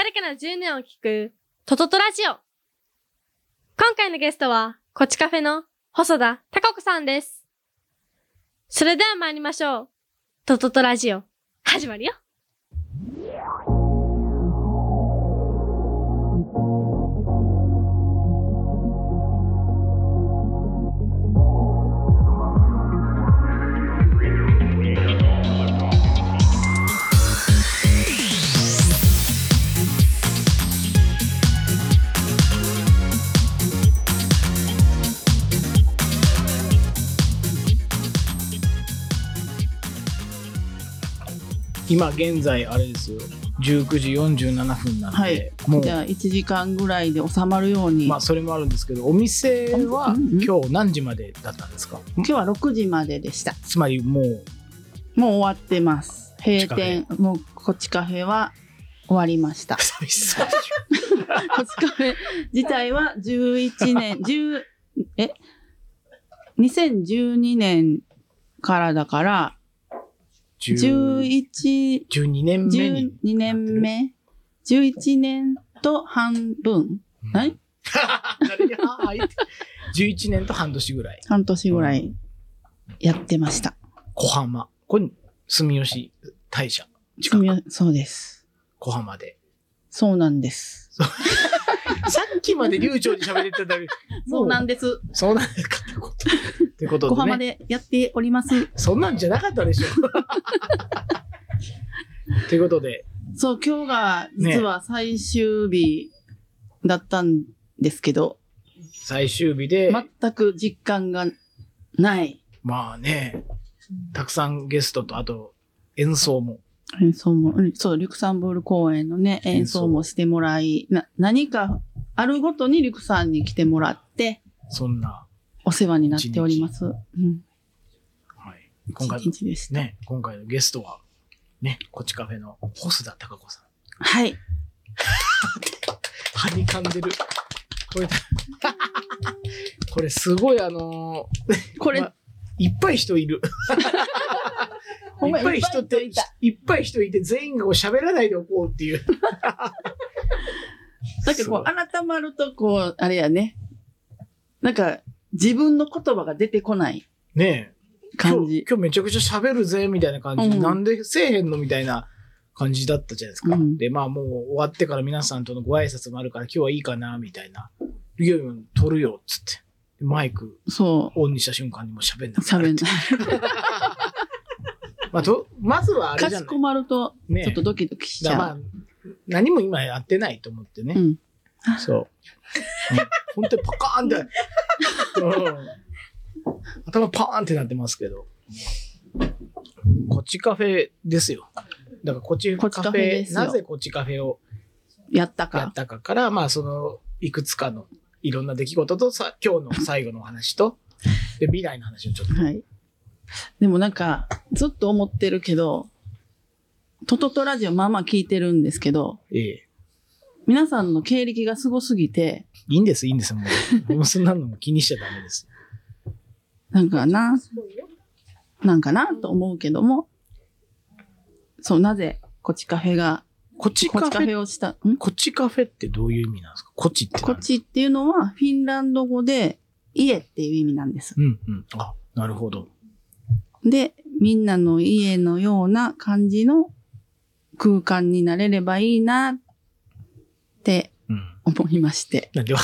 誰かの10年を聞く、トトトラジオ。今回のゲストは、こちカフェの細田貴子さんです。それでは参りましょう。トトトラジオ、始まるよ。今現在あれですよ。19時47分なんで、はい。もう。じゃあ1時間ぐらいで収まるように、まあそれもあるんですけどお店はうんうん今日何時までだったんですか？今日は6時まででした。つまりもうもう終わってます。閉こ店もうこっちカフェは終わりました。こっちカフェ自体は11年10え？2012年からだから10 11 12年目に12年目。11年と半分。うん。何誰にああ言って11年と半年ぐらい。半年ぐらいやってました、小浜。これ住吉大社。そうです。小浜で。そうなんです さっきまで流暢に喋れてたのに。そうなんです。そうなんです。かってことということで、ね、小浜でやっております。そんなんじゃなかったでしょ。ということで、そう、今日が実は最終日だったんです。けど、最終日で、全く実感がないまあね、たくさんゲストと、あと演奏も。演奏も、うんそう、リュクサンブール公演のね、演奏もしてもらい、な何かあるごとにリュクさんに来てもらって、そんな、お世話になっております。うん。はい、今回一日でした。ね、今回のゲストは、ね、こちカフェの細田貴子さん。はい。はにかんでる。これ、これすごいあのーこれ、まいっぱい人いる。いっぱい人って、いっぱい人いて、全員が喋らないでおこうっていう。だけどこう、改まると、こう、あれやね。なんか、自分の言葉が出てこないねえ。今感じ。日今日めちゃくちゃ喋るぜみたいな感じで、うんなんでせえへんのみたいな感じだったじゃないですか。うんで、まあもう終わってから皆さんとのご挨拶もあるから今日はいいかなみたいな。いやいや、撮るよっつって。マイクそオンにした瞬間にもう喋んなう、くなる喋んない。まあと、まずはあれじゃないかしこ。まると、ねちょっとドキドキしちゃう。何も今やってないと思ってね。うん。そう。うん本当にパカーンって、うん頭パーンってなってますけど。こっちカフェですよ。だからこっちカフェ、なぜこっちカフェをやったやっか。たかから、まあその、いくつかのいろんな出来事とさ、今日の最後のお話と、で、未来の話をちょっと。はい。でもなんか、ずっと思ってるけど、トトトラジオまあまあ聞いてるんですけど、ええ。皆さんの経歴がすごすぎて、いいんです、いいんです。もう、もうそんなのも気にしちゃダメです。なんかな、なんかなと思うけども、そう、なぜ、こっちカフェが、こっちこっちカフカフェ、ェをした、ん？こっちカフェってどういう意味なんですか？こっちって何？こっちっていうのは、フィンランド語で、家っていう意味なんです。うんうん。あ、なるほど。で、みんなの家のような感じの空間になれればいいなってうん。思いまして。なん照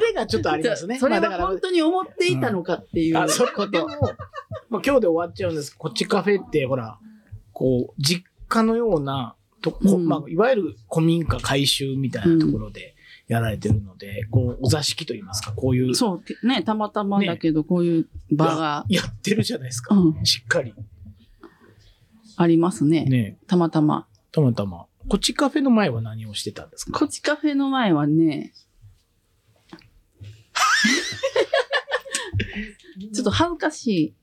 れがちょっとありますね。それまあだからは本当に思っていたのかっていうあ、それこと。まあ、今日で終わっちゃうんです。こっちカフェって、ほら、こう、実家のような、とこうんまあ、いわゆる古民家改修みたいなところでやられてるので、こう、お座敷といいますか、こういう、そう、ね、たまたまだけど、こういう場が、やってるじゃないですか。うん、しっかり。ありますね。ねたまたま。たまたま。こっちカフェの前は何をしてたんですか？こっちカフェの前はね、ちょっと恥ずかしい。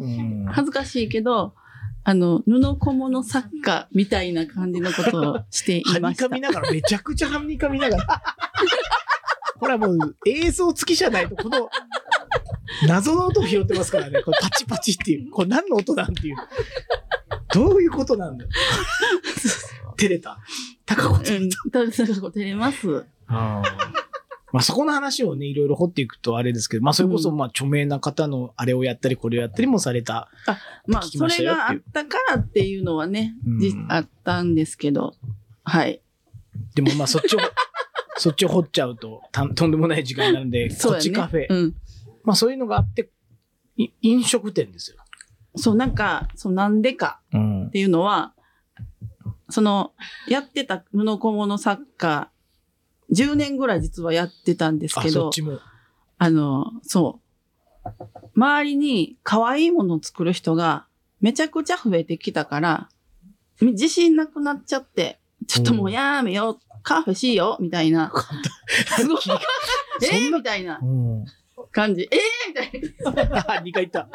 うん。恥ずかしいけど、あの、布小物作家みたいな感じのことをしていはにました。かみながら、めちゃくちゃはにかみながら。これはもう映像付きじゃないと、この、謎の音を拾ってますからね。これパチパチっていう。これ何の音なんていう。どういうことなんだよ。照れた。高子うん、高子照れます。あーまあそこの話をね、いろいろ掘っていくとあれですけど、まあそれこそまあ著名な方のあれをやったりこれをやったりもされた。まあ、ましそれがあったからっていうのはね、あったんですけど、はい。でもまあそっちを、そっちを掘っちゃうとたとんでもない時間になるんで、こそっちカフェ。うん。まあそういうのがあって、い飲食店ですよ。そう、なんか、そう、なんでかうんっ。ていうのは、その、やってた布小物作家、10年ぐらい実はやってたんですあ、けどそっ、ちも。あの、そう。周りに可愛いものを作る人がめちゃくちゃ増えてきたから、自信なくなっちゃって、ちょっともうやめよう、カフェしよう、みたいな。すごい。えそんなーみたいなうん。感じ。えー？みたいな。2回言った。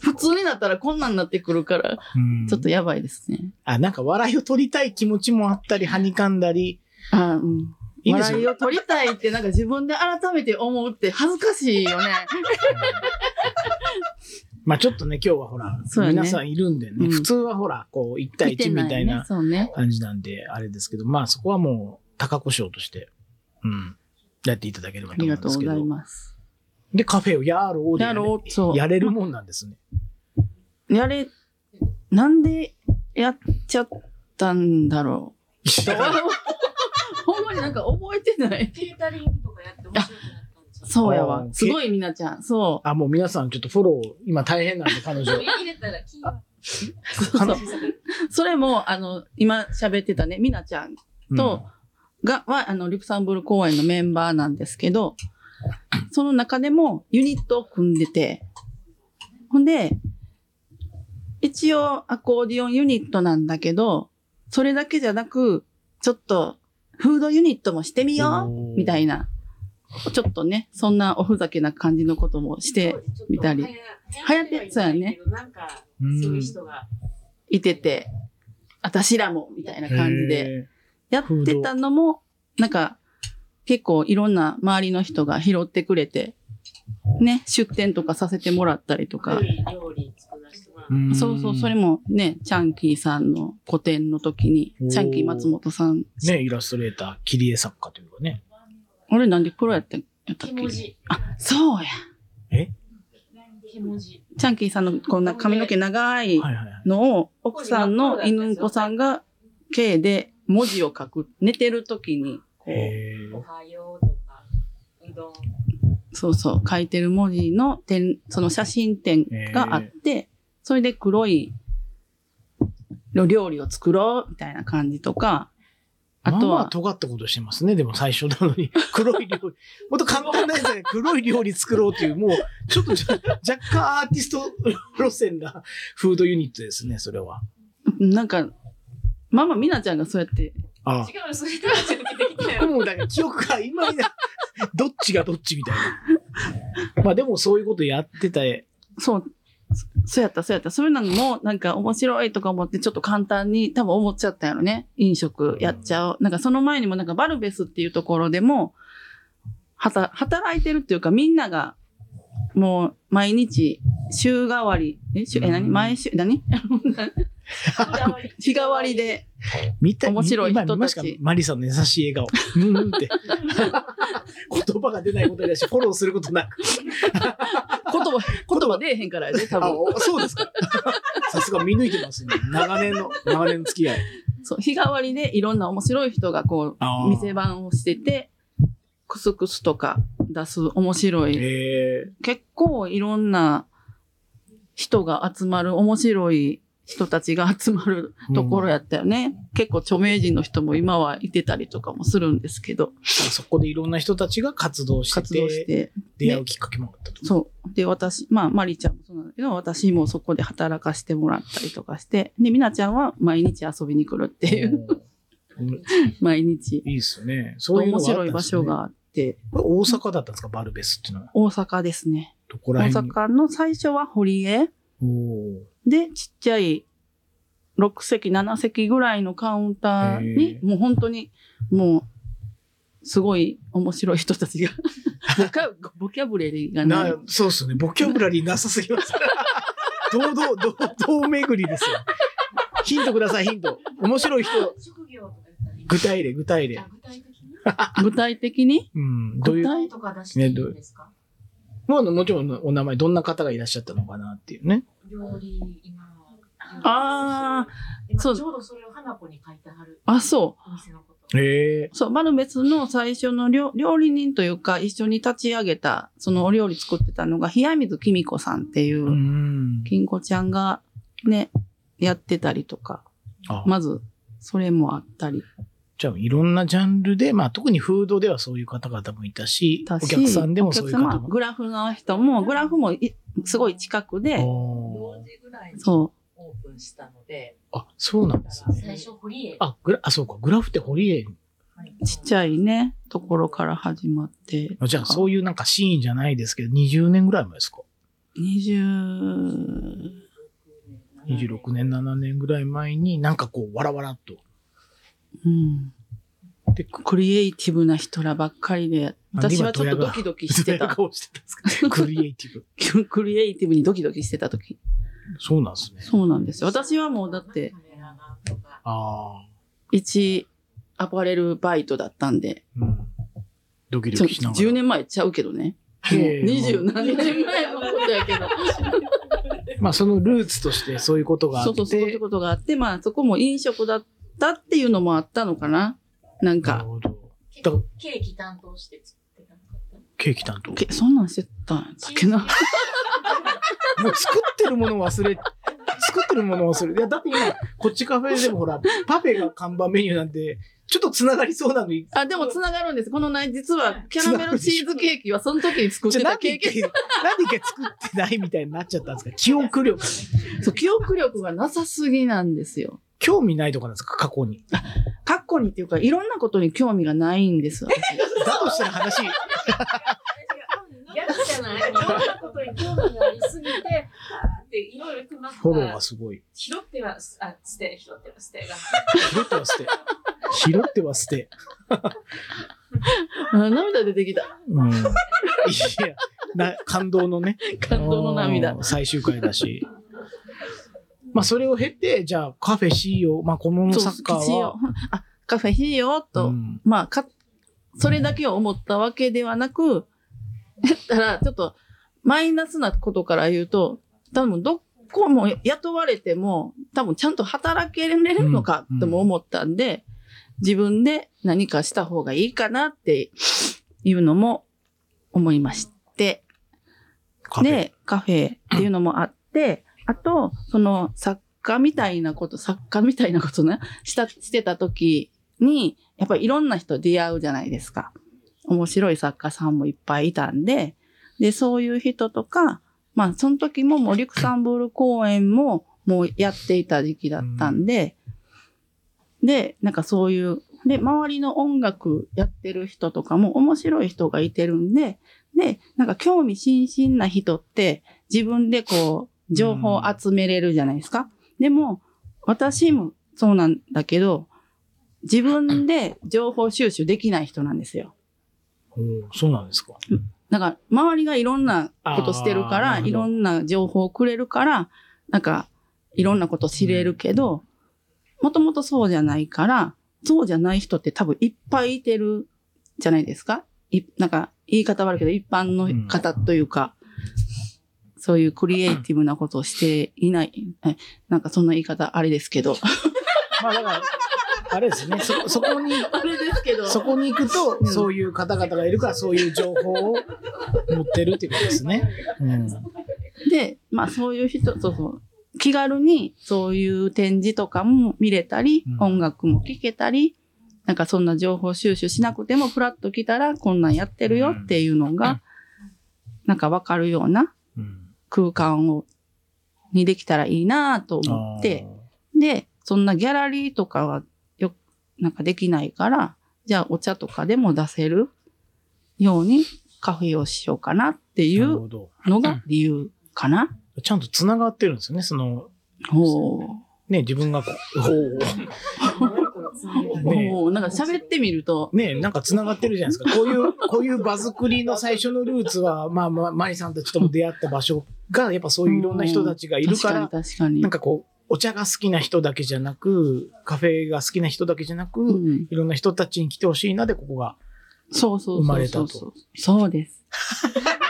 普通になったらこんなんなってくるから、うんちょっとやばいですね。あ、なんか笑いを取りたい気持ちもあったり、はにかんだり。あうん。いい。笑いを取りたいってなんか自分で改めて思うって恥ずかしいよね。まあちょっとね、今日はほら、ね皆さんいるんでね、うん普通はほら、こう、1対1みたいな。感じなんで、あれですけど、まあそこはもう、高子賞として、うん、やっていただければあとりがとうござい思うんですけど。ます。で、カフェをやろうでやろうそうやれるもんなんですね。やれ、なんでやっちゃったんだろう。ほんまになんか覚えてない。ケータリングとかやって面白くなったんですよ。あそうやわー。すごいみなちゃん。そあ、もう皆さんちょっとフォロー、今大変なんで、彼女。入れ。そうそうそれも、あの、今喋ってたね、みなちゃんと、が、は、あの、リュクサンブル公演のメンバーなんですけど、その中でもユニットを組んでて、ほんで、一応アコーディオンユニットなんだけど、それだけじゃなく、ちょっと、フードユニットもしてみようみたいな。ちょっとね、そんなおふざけな感じのこともしてみたり流行ってそうやね。なんか、うんそういう人が。いてて、私らも、みたいな感じで。へやってたのも、なんか、結構いろんな周りの人が拾ってくれて、ね、出店とかさせてもらったりとか料。理、料理作らせてもらう。ーそうそう、それ。もね、チャンキーさんの個展の時にチャンキー松本さん、ね、イラストレーター、切り絵作家というかね。俺なんで黒やったやったっけ？あ、そうや。え？チャンキーさんのこんな髪の毛長い。のを、奥さんの犬子さんが、K で文字を書く。寝てる時に、こう、へおはようとか、うどん。そうそう、書いてる文字の点、その写真展があって、それで黒い料理を作ろうみたいな感じとか、あとは、まあまあ尖ったことしてますね。でも最初なのに。黒い料理。もっと簡単なやつで黒い料理作ろうっていう、もう、ちょっと若干アーティスト路線なフードユニットですね、それは。なんか、ママみなちゃんがそうやって、ああ。違う、それとはちょっと出てきたよ。もうだから記憶が今にな、どっちがどっちみたいな。まあでもそういうことやってた、そう、そそうやった、そうやった。そういうのも、なんか面白いとか思って、ちょっと簡単に多分思っちゃったやろね。飲食やっちゃう。なんかその前にもなんかバルベスっていうところでも、はた、働いてるっていうかみんなが、もう毎日、週替わり、え、週え、何？毎週、何？日替わりで、見た面白い人たちマリさんの優しい笑顔。うんうんって。言葉が出ないことだし、フォローすることなく。言葉、言葉出えへんからやで、多あ、分。おそうですか。さすが見抜いてますね。長年の、長年の付き合い。そう、日替わりでいろんな面白い人がこう、店番をしてて、クスクスとか出す面白い。結構いろんな人が集まる、面白い人たちが集まるところやったよね。結構著名人の人も今はいてたりとかもするんですけど、そこでいろんな人たちが活動して活動して。出会うきっかけもあったと。そう。で、私、まあ、マリちゃんもそうなんだけど、私もそこで働かしてもらったりとかして、で、みなちゃんは毎日遊びに来るっていう、うん毎日。いいっすね。そういうの面白い場所。があって、これ大阪だったんですか？バルベスっていうのは。大阪ですね。どこら大辺？に。阪の最初は堀江で、ちっちゃい6席、7席ぐらいのカウンターへに、もう本当に、もう、すごい面白い人たちが、ボキャブレリーがないな。そうっすね。ボキャブラリーなさすぎます。堂々、堂 々巡りですよ。ヒントください、ヒント。面白い人、職業とか具体例、具体例あ。具体的に？具体的に？うん。どういう、具体とか出していいんですか？もう？もちろんお名前、どんな方がいらっしゃったのかなっていうね。料理、今。あ今そうちょうどそれを花子に書いてはる。あ、そう。お店のこと。へえ。そう、マルベツの最初の料料理人というか、一緒に立ち上げた、そのお料理作ってたのが、冷水きみこさんっていうう、ん。金子ちゃんがね、やってたりとか、あまず、それもあったり。じゃあ、いろんなジャンルで、まあ、特にフードではそういう方々もいたし、お客さんでもそういう方も。グラフの人も、グラフもいすごい近くで、同時ぐらいにそオープンしたので、あ、そうなんですね。最初、堀江。あ、グラ、あ、そうか、グラフって堀江。う、ちっちゃいね、ところから始まって。じゃあ、そういうなんかシーンじゃないですけど、20年ぐらい前ですか？20、?26 年、7年ぐらい前に、なんかこう、わらわらっと。うん。で、クリエイティブな人らばっかりで、私はちょっとドキドキしてた。顔してたんですか？クリエイティブ。クリエイティブにドキドキしてた時。そうなんですね。そうなんですよ。私はもうだって。ああ。一アパレルバイトだったんで、うん。ドキドキしながら。10年前ちゃうけどね。二十何年前のことやけど。まあ、そのルーツとしてそういうことがあって。そうそう、そういうことがあって、まあそこも飲食だったっていうのもあったのかな？なんなるか、ほど。だからケーキ担当して作ってなかった。ケーキ担当。けそんなんしてたんやったっけな？もう作ってるもの忘れ、作ってるもの忘れ。いや、だって今、こっちカフェでもほら、パフェが看板メニューなんで、ちょっと繋がりそうなのに、あ、でも繋がるんです。このね、実はキャラメルチーズケーキはその時に作ってじゃあ何で一たケーキ。回、なんで一回作ってないみたいになっちゃったんですか？記憶力。そう、記憶力がなさすぎなんですよ。興味ないとかなんですか？過去に。過去にっていうか、いろんなことに興味がないんです。私 だとしたら話、逆じゃないいろんなことに興味がありすぎて、あーっていろいろ言ってますフォローががすごい。拾っては、あ、捨て、拾っては捨てが。拾っては捨て。拾っては捨て。あ涙出てきた。うん。いや、な感動のね。感動の涙うん。最終回だし。まあ、それを経て、じゃあ、カフェ CEO、まあ、このサッカーは、あ、カフェしようと、うん。まあ、か、それだけを思ったわけではなく、言ったら、ちょっと、マイナスなことから言うと、多分、どこも雇われても、多分、ちゃんと働けれるのかとも思ったんで、自分で何かした方がいいかなっていうのも思いまして。で、カフェっていうのもあって、あと、その作家みたいなこと、作家みたいなことね、した、してた時に、やっぱりいろんな人出会うじゃないですか。面白い作家さんもいっぱいいたんで、で、そういう人とか、まあ、その時ももうリクサンブール公演ももうやっていた時期だったんで、で、なんかそういう、で、周りの音楽やってる人とかも面白い人がいてるんで、で、なんか興味津々な人って自分でこう、情報を集めれるじゃないですか。でも、私もそうなんだけど、自分で情報収集できない人なんですよ。おーそうなんですか。だから、周りがいろんなことしてるから、いろんな情報をくれるから、なんか、いろんなこと知れるけど、もともとそうじゃないから、そうじゃない人って多分いっぱいいてるじゃないですかいなんか、言い方悪いけど、一般の方というか、そういうクリエイティブなことをしていない、えなんかそんな言い方あれですけど、まあ、だから、あれですね。そ、そこに、あれですけど、そこに行くと、うんそういう方々がいるから、そういう情報を持ってるっていうことですね。うん。で、まあそういう人、そうそう。気軽にそういう展示とかも見れたり、うん音楽も聴けたり、なんかそんな情報収集しなくても、フラッと来たらこんなんやってるよっていうのが、なんかわかるようなうん。空間を、にできたらいいなと思って、で、そんなギャラリーとかはよ、なんかできないから、じゃあお茶とかでも出せるようにカフェをしようかなっていう。のが理由かな。ちゃんと繋がってるんですよね。その。ね、自分がこう。ねおーなんか喋ってみると、ねなんか繋がってるじゃないですか。こういう、こういう場作りの最初のルーツは、まあまあ、マリさんたちとも出会った場所が、やっぱそういういろんな人たちがいるから、確かに確かに。なんかこう、お茶が好きな人だけじゃなく、カフェが好きな人だけじゃなく、うん。いろんな人たちに来てほしいなで、ここが。そうそうそうそう。生まれたとそうです。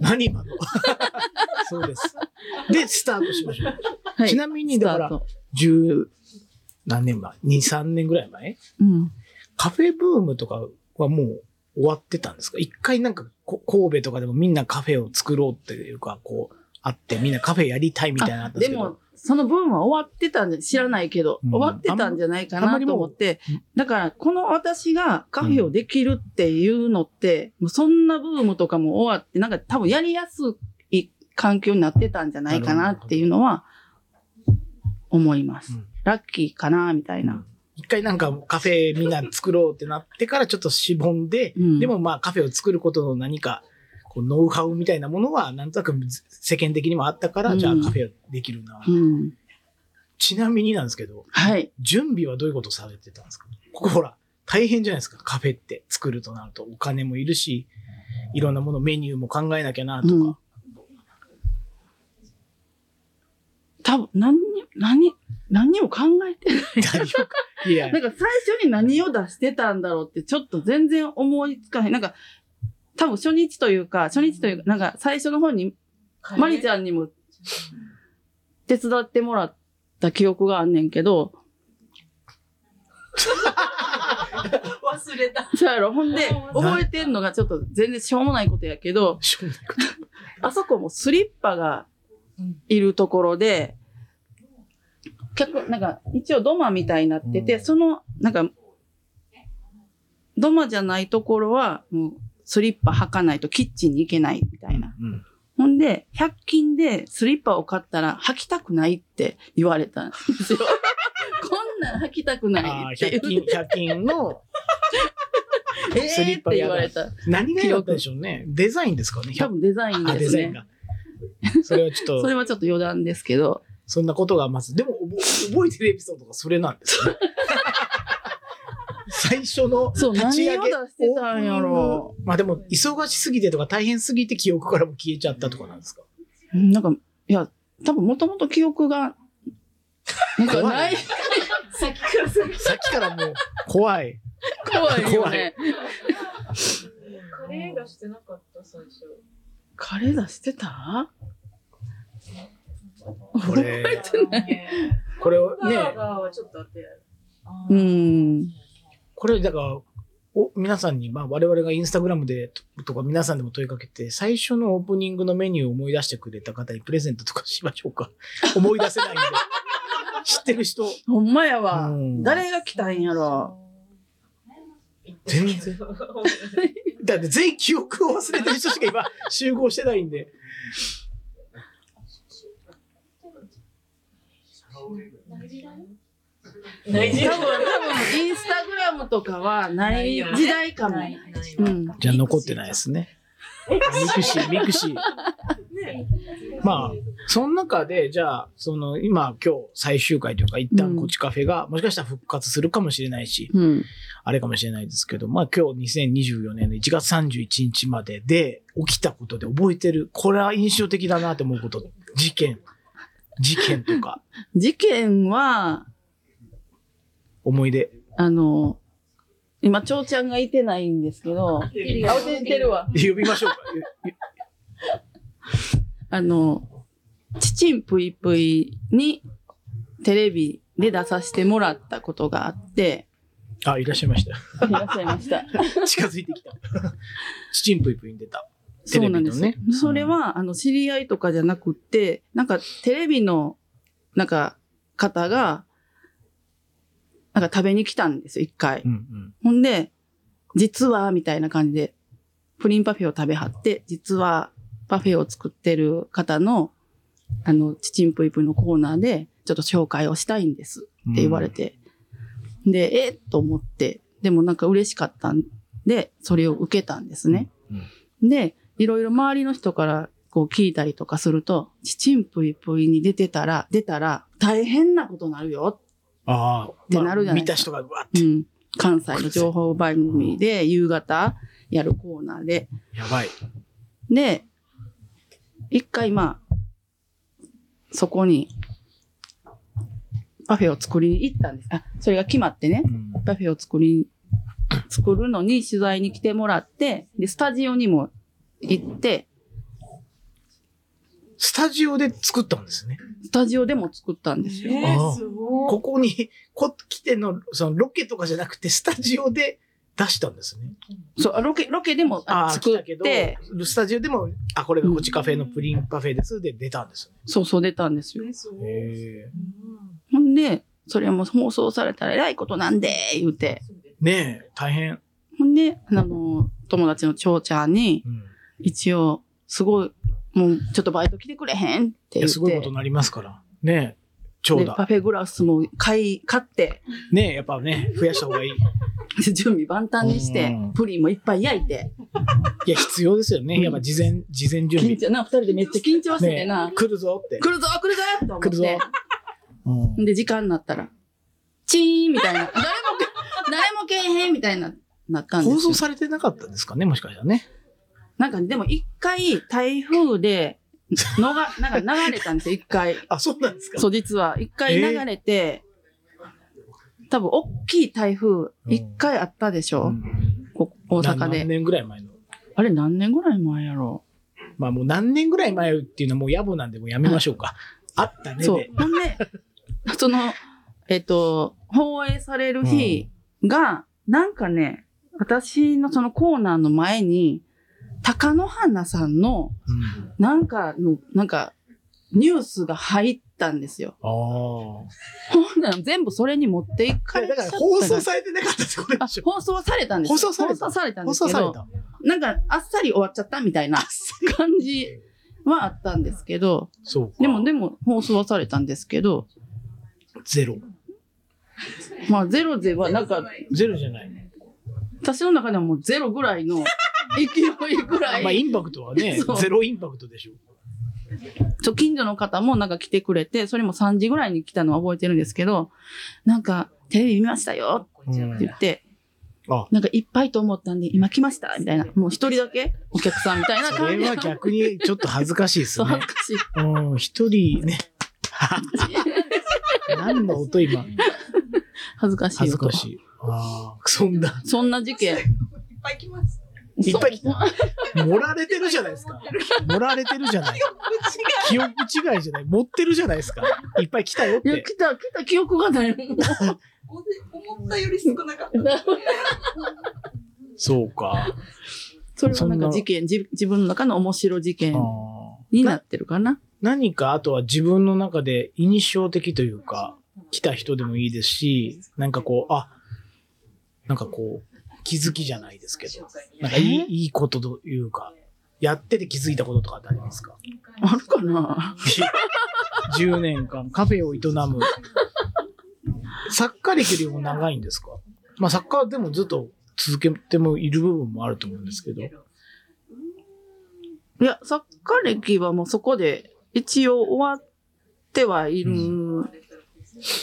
何今の？そうです。で、スタートしましょう。はい。ちなみに、だからスタート、十何年前 ?2、3年ぐらい前？うん。カフェブームとかはもう終わってたんですか？一回なんかこ神戸とかでもみんなカフェを作ろうっていうか、こう、あってみんなカフェやりたいみたいなのあったんでも、そのブームは終わってたんで、知らないけど、うん終わってたんじゃないかなと思ってうん、だから、この私がカフェをできるっていうのって、もうそんなブームとかも終わって、なんか多分やりやすい環境になってたんじゃないかなっていうのは、思います。うんラッキーかな、みたいな。一回なんかカフェみんな作ろうってなってからちょっとしぼんで、うんでもまあカフェを作ることの何か、こうノウハウみたいなものはなんとなく世間的にもあったから、うんじゃあカフェできるな。うん。ちなみになんですけど、はい。準備はどういうことされてたんですか？ここほら、大変じゃないですか。カフェって作るとなるとお金もいるし、いろんなもの、メニューも考えなきゃなとか。うん多分、何に、何、何にも考えてない。いやなんか最初に何を出してたんだろうってちょっと全然思いつかない。なんか、多分初日というか、初日というか、なんか最初の方に、マリちゃんにも手伝ってもらった記憶があんねんけど、忘れた。そうやろ。ほんで、覚えてんのがちょっと全然しょうもないことやけど、あそこもスリッパがいるところで、客、なんか、一応土間みたいになってて、うんその、なんか、土間じゃないところは、もう、スリッパ履かないとキッチンに行けないみたいな。うん。ほんで、100均でスリッパを買ったら履きたくないって言われたんですよ。こんなん履きたくないって100均、100均の えスリッパーってやだ言われた。何が良かったでしょうね。デザインですかね。多分デザインあ、ですね。デザインが。それはちょっとそれ、はちょっと余談ですけど、そんなことがまず、でも覚覚えてるエピソードがそれなんですね。最初のそう、立ち上げ。何を出してたんやろまあでも、忙しすぎてとか大変すぎて記憶からも消えちゃったとかなんですか？うんなんか、いや、多分もともと記憶が、なんかない、さっきからささっきからもう、怖い。怖いよね。カレーがしてなかった、最初。カレー出してた？これ、これをね、バーガーはちょっとあって。うん。これだから、お皆さんに、まあ我々がインスタグラムでととか皆さんでも問いかけて、最初のオープニングのメニューを思い出してくれた方にプレゼントとかしましょうか。思い出せないんで。知ってる人、ほんまやわうん。誰が来たんやろ。全然。だって全員記憶を忘れてる人しか今 集合してないんで。ない多分、多分、インスタグラムとかはない時代？かも。じゃあ残ってないですね。ミクシー、ミクシー。まあ、その中で、じゃあ、その、今、今日最終回というか、一旦こっちカフェが、もしかしたら復活するかもしれないし、うん。あれかもしれないですけど、まあ今日2024年の1月31日までで起きたことで覚えてる、これは印象的だなって思うこと、事件、事件とか、事件は、思い出。あの、今、蝶ちゃんがいてないんですけど、あ、出てるわ。呼びましょうか。あの、ちちんぷいぷいにテレビで出させてもらったことがあって、あ、いらっしゃいました。いらっしゃいました。近づいてきた。チ チンプイプイに出た。テそうなんです。ね。それは、あの、知り合いとかじゃなくって、なんか、テレビの、なんか、方が、なんか食べに来たんですよ、一回。うんうん。ほんで、実は、みたいな感じで、プリンパフェを食べはって、実は、パフェを作ってる方の、あの、ちちんぷいぷいのコーナーで、ちょっと紹介をしたいんですって言われて。で、えっと思って、でもなんか嬉しかったんで、それを受けたんですね。で、いろいろ周りの人からこう聞いたりとかすると、ちちんぷいぷいに出てたら、出たら大変なことになるよ。ああ、てなるじゃない見た人がうわっうて、ん。関西の情報番組で夕方やるコーナーで。やばい。で、一回まあ、そこにパフェを作りに行ったんです。あ、それが決まってねう、んパフェを作り、作るのに取材に来てもらって、で、スタジオにも行って、スタジオで作ったんですね。スタジオでも作ったんですよ。えー、すごい。ここに、こ、来ての、そのロケとかじゃなくて、スタジオで出したんですね。そう、ロケ、ロケでも作っ来たけどて、、スタジオでも、あ、これがこっちカフェのプリンパフェです。で出たんですよそうそう出たんですよ。ほんで、それも放送されたら偉いことなんで、言うて。え。ねえ、大変。ほんで、あの、友達の長ちゃんに、うん。一応、すごい、もう、ちょっとバイト来てくれへんって言って。すごいことになりますから。ねえ、長で、だパ。フェグラスも買い、買って、ねえ、やっぱね、増やした方がいい。で 準備万端にしてうん、プリンもいっぱい焼いて、いや、必要ですよね。やっぱ事前、事前準備緊。張な、二人でめっちゃ緊張してなえ、、来るぞって。来るぞ来るぞと思来るぞって。。うんで、時間になったら、チーンみたいな。誰も、誰もけえへんみたいな、なったんですよ。放送されてなかったんですかね、もしかしたらね。なんか、でも一回台風で、のが、なんか流れたんですよ、一回。あ、そうなんですかそう、実は。一回流れて、多分、大きい台風、一回あったでしょ、うんこ大阪な何で。年ぐらい前の？あれ何年ぐらい前やろ？まあもう何年ぐらい前っていうのはもう野暮なんでもうやめましょうか。あったねで。。そうほんで、その、えっと、放映される日が、なんかね、私のそのコーナーの前に、高野花さんの、うんなんかの、なんか、ニュースが入ったんですよ。ああ。ほんなら全部それに持っていかれだから放送されてなかったってことあでしょ。放送はされたんですよ放送された放送されたん放ですけど、送された。なんかあっさり終わっちゃったみたいな感じはあったんですけど、そうか。でもでも放送はされたんですけど、ゼロ。まあゼロではなんか、ゼロじゃない。私の中ではもうゼロぐらいの勢いぐらい、まあインパクトはね そう、ゼロインパクトでしょ。ちょ近所の方もなんか来てくれて、それも3時ぐらいに来たのは覚えてるんですけど、なんかテレビ見ましたようんって言って、あ、なんかいっぱいと思ったんで今来ましたみたいな、もう一人だけお客さんみたいなそ感じで。れは逆にちょっと恥ずかしいです そうね恥。ずかしい。うん、一人ね。何の音今。恥ずかしい音恥ずかしい。ああ、そんな。そんな事件。いっぱい来ます。いっぱい来た。盛られてるじゃないですか。盛られてるじゃない。記憶違いじゃない。持ってるじゃないですか。いっぱい来たよっいや、て。来た、来た記憶がないもん。思ったより少なかった。そうか。それはなんか事件、じ自分の中の面白事あ件ーになってるかな。何かあとは自分の中で印象的というか、来た人でもいいですし、なんかこう、あ、なんかこう、気づきじゃないですけど、なんかいいえいいことというか、やってて気づいたこととかってありますか？あるかな ?10 年間カフェを営む。作家歴よりも長いんですか？まあ作家でもずっと続けてもいる部分もあると思うんですけど。いや、作家歴はもうそこで一応終わってはいる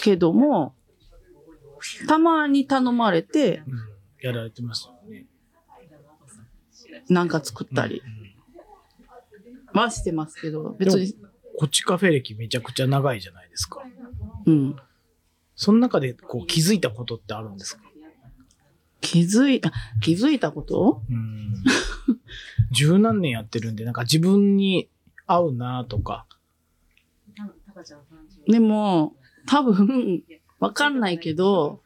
けども、たまに頼まれて、うん、やられてますよね。なんか作ったりはしてますけど、別に、こっちカフェ歴めちゃくちゃ長いじゃないですか。うん。その中でこう気づいたことってあるんですか？気づいた、気づいたこと？うん。十何年やってるんで、なんか自分に合うなとか。でも、多分、わかんないけど、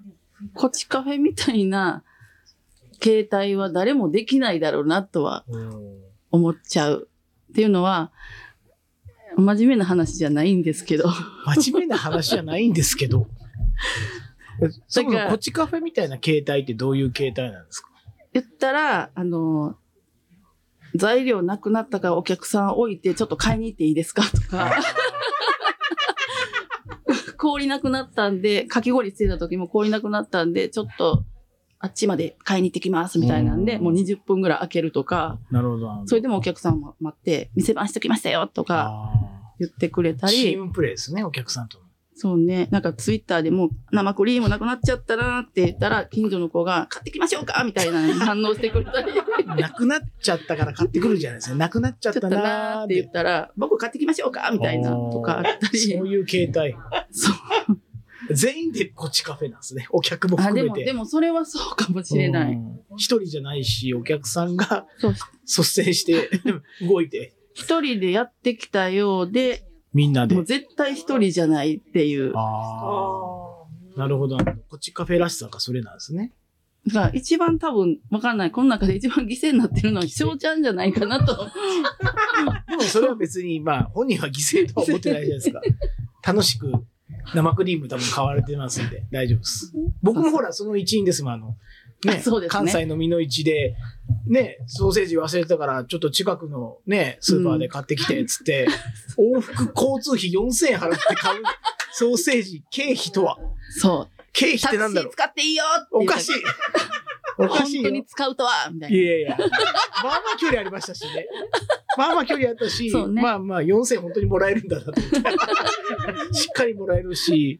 こっちカフェみたいな携帯は誰もできないだろうなとは思っちゃう。っていうのは、真面目な話じゃないんですけど、真面目な話じゃないんですけど。そもそもこっちカフェみたいな携帯ってどういう携帯なんですか？言ったら、あの、材料なくなったからお客さん置いてちょっと買いに行っていいですかとか、氷なくなったんで、かき氷ついた時も氷なくなったんで、ちょっとあっちまで買いに行ってきますみたいなんで、うんもう20分ぐらい開けるとか、なるほど。それでもお客さんも待って、店番しときましたよとかあ言ってくれたーチりー、ムプレイですね、お客さんとの。そうね、なんかツイッターでもう生クリームなくなっちゃったなって言ったら、近所の子が買ってきましょうかみたいな反応してくれたり。なくなっちゃったから買ってくるじゃないですか。なくなっちゃったとなーって言ったら、僕買ってきましょうかみたいなとかあったり。そういう携帯。そう。全員でこっちカフェなんですね。お客も含めて。でもそれはそうかもしれない。うん一人じゃないし、お客さんが。率先して 動いて、一人でやってきたようで、みんなでもう。絶対一人じゃないっていう。ああ。なるほど。こっちカフェらしさがそれなんですね。が一番多分、わかんない。この中で一番犠牲になってるのは翔ちゃんじゃないかなと。でもそれは別に、まあ、本人は犠牲とは思ってないじゃないですか。楽しく生クリーム多分買われてますんで、大丈夫です。僕もほら、その一員ですもん、あの、ね、ね関西の美の市で、ね、ソーセージ忘れてたから、ちょっと近くのね、スーパーで買ってきて、つって、往復交通費4000円払って買う ソーセージ、経費とは？そう。経費ってなんだろう？ー使っていいよおかしい。おかしいよ。本当に使うとはみたいな。いやいや。まあまあ距離ありましたしね。まあまあ距離あったし、ねまあまあ4000本当にもらえるんだなと思って。しっかりもらえるし、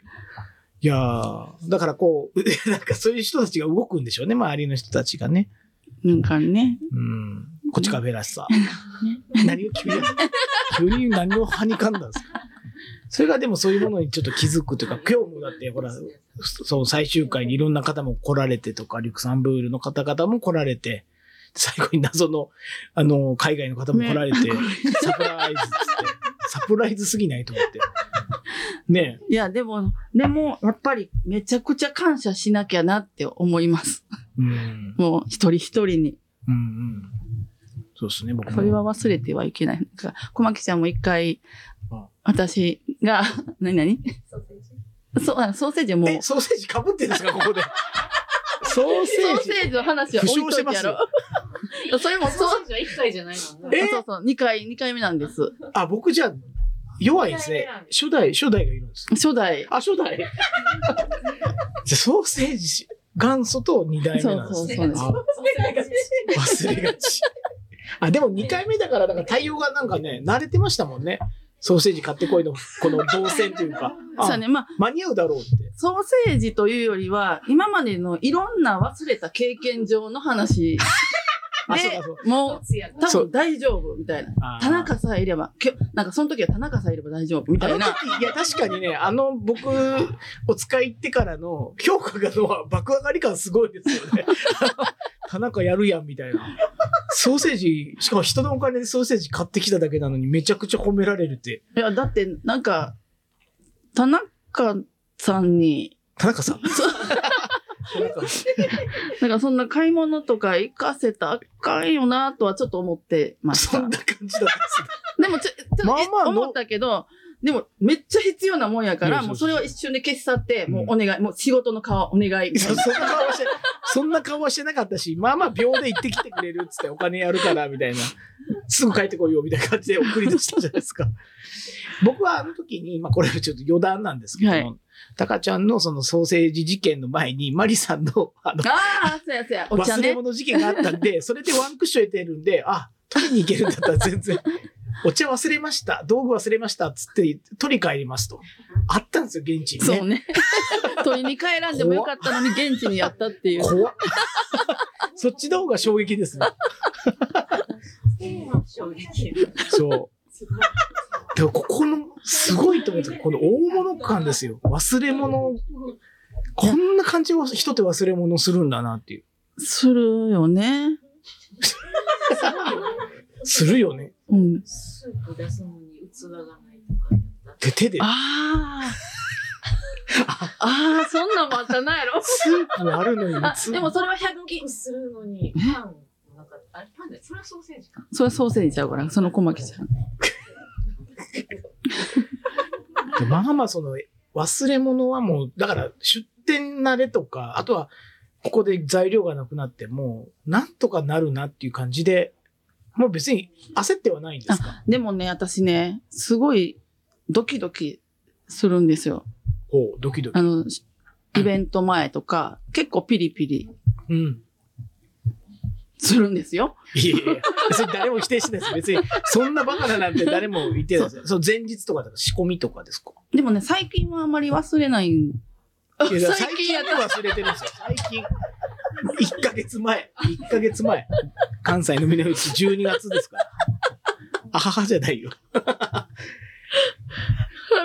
いやーだからこう、なんかそういう人たちが動くんでしょうね、周りの人たちがね。なんかね。うん。こっちカフェらしさ。何を急に、急に何をはにかんだんですかそれがでもそういうものにちょっと気づくというか、今日もだってほら、そう最終回にいろんな方も来られてとか、リュクサンブールの方々も来られて、最後に謎の、あの、海外の方も来られて、サプライズっつって、サプライズすぎないと思って。ねいや、でも、でも、やっぱりめちゃくちゃ感謝しなきゃなって思います。うん。もう一人一人に。うんうん。そうですね、僕も。それは忘れてはいけない。なんか小牧ちゃんも一回あ、私が、何何？そう、あソーセージも、え、ソーセージ被ってるんですか、ここで。ソーセージ。ソーセージの話は置いといてやろう。それも そう、ソーセージは1回じゃないもんね。え？そうそう、2回、二回目なんです。あ、僕じゃあ弱いですね。初代、初代がいるんです。初代。あ、初代？じゃあソーセージ、元祖と二代目なんですね。そうそうそうあ忘れがち。あ、でも二回目だから、なんか対応がなんかね、慣れてましたもんね。ソーセージ買ってこいの、この動線というか。あそうね、まあ、間に合うだろうって。ソーセージというよりは、今までのいろんな忘れた経験上の話。もう、つや多そう分大丈夫みたいな。田中さえいれば、きょなんかその時は田中さえいれば大丈夫みたいな。いや、確かにね、あの、僕、お使い行ってからの評価がのは爆上がり感すごいですよね。田中やるやん、みたいな。ソーセージ、しかも人のお金でソーセージ買ってきただけなのにめちゃくちゃ褒められるって。いや、だって、なんか、田中さんに、田中さん？なんかそんな買い物とか行かせたらあかんよなとはちょっと思ってまん。したそん。な感じだったんですね。でもちょ、ちょっとまあまあの思ったけど、でもめっちゃ必要なもんやから、いやそうそうもうそれは一瞬で消し去って、うんもうお願い、もう仕事の顔お願い。そそんな顔はして、そんな顔はしてなかったし、まあまあ秒で行ってきてくれるっつってお金やるから、みたいな。すぐ帰ってこいよ、みたいな感じで送り出したじゃないですか。僕はあの時に、まあこれはちょっと余談なんですけど、はいタカちゃんのそのソーセージ事件の前に、マリさんのあの、ああ、そうやそうや、お茶忘れね。物事件があったんで、それでワンクッション得てるんで、あ、取りに行けるんだったら全然、お茶忘れました、道具忘れました、っつって取り帰りますと。あったんですよ、現地にね。そうね。取りに帰らんでもよかったのに現地にやったっていう。怖っそっちの方が衝撃ですね。衝撃。そう。でもここの、すごいと思うんですよ。この大物感ですよ。忘れ物、こんな感じを人って忘れ物するんだなっていう。するよね。するよね。うん。スープ出すのに器がないとか手手で。あ あ。ああ、そんなんもあったなやろ。スープあるのにあ、つでもそれはパ100均。するのに、パンあれパンで、それはソーセージか。それはソーセージちゃうから、その小牧ちゃん。でまあまあその、忘れ物はもう、だから出店慣れとか、あとは、ここで材料がなくなっても、なんとかなるなっていう感じで、もう別に焦ってはないんですか？でもね、私ね、すごいドキドキするんですよ。ほう、ドキドキ。あの、しイベント前とか、結構ピリピリうん。するんですよ。いやいやいや、別に誰も否定してないです。別に、そんなバカだなんて誰も言ってないです。その前日とかだと仕込みとかですか？でもね、最近はあまり忘れない。いや最 最近やって忘れてるんですよ。最近。1ヶ月前。1ヶ月前。関西のみのうち12月ですから。あははじゃないよ。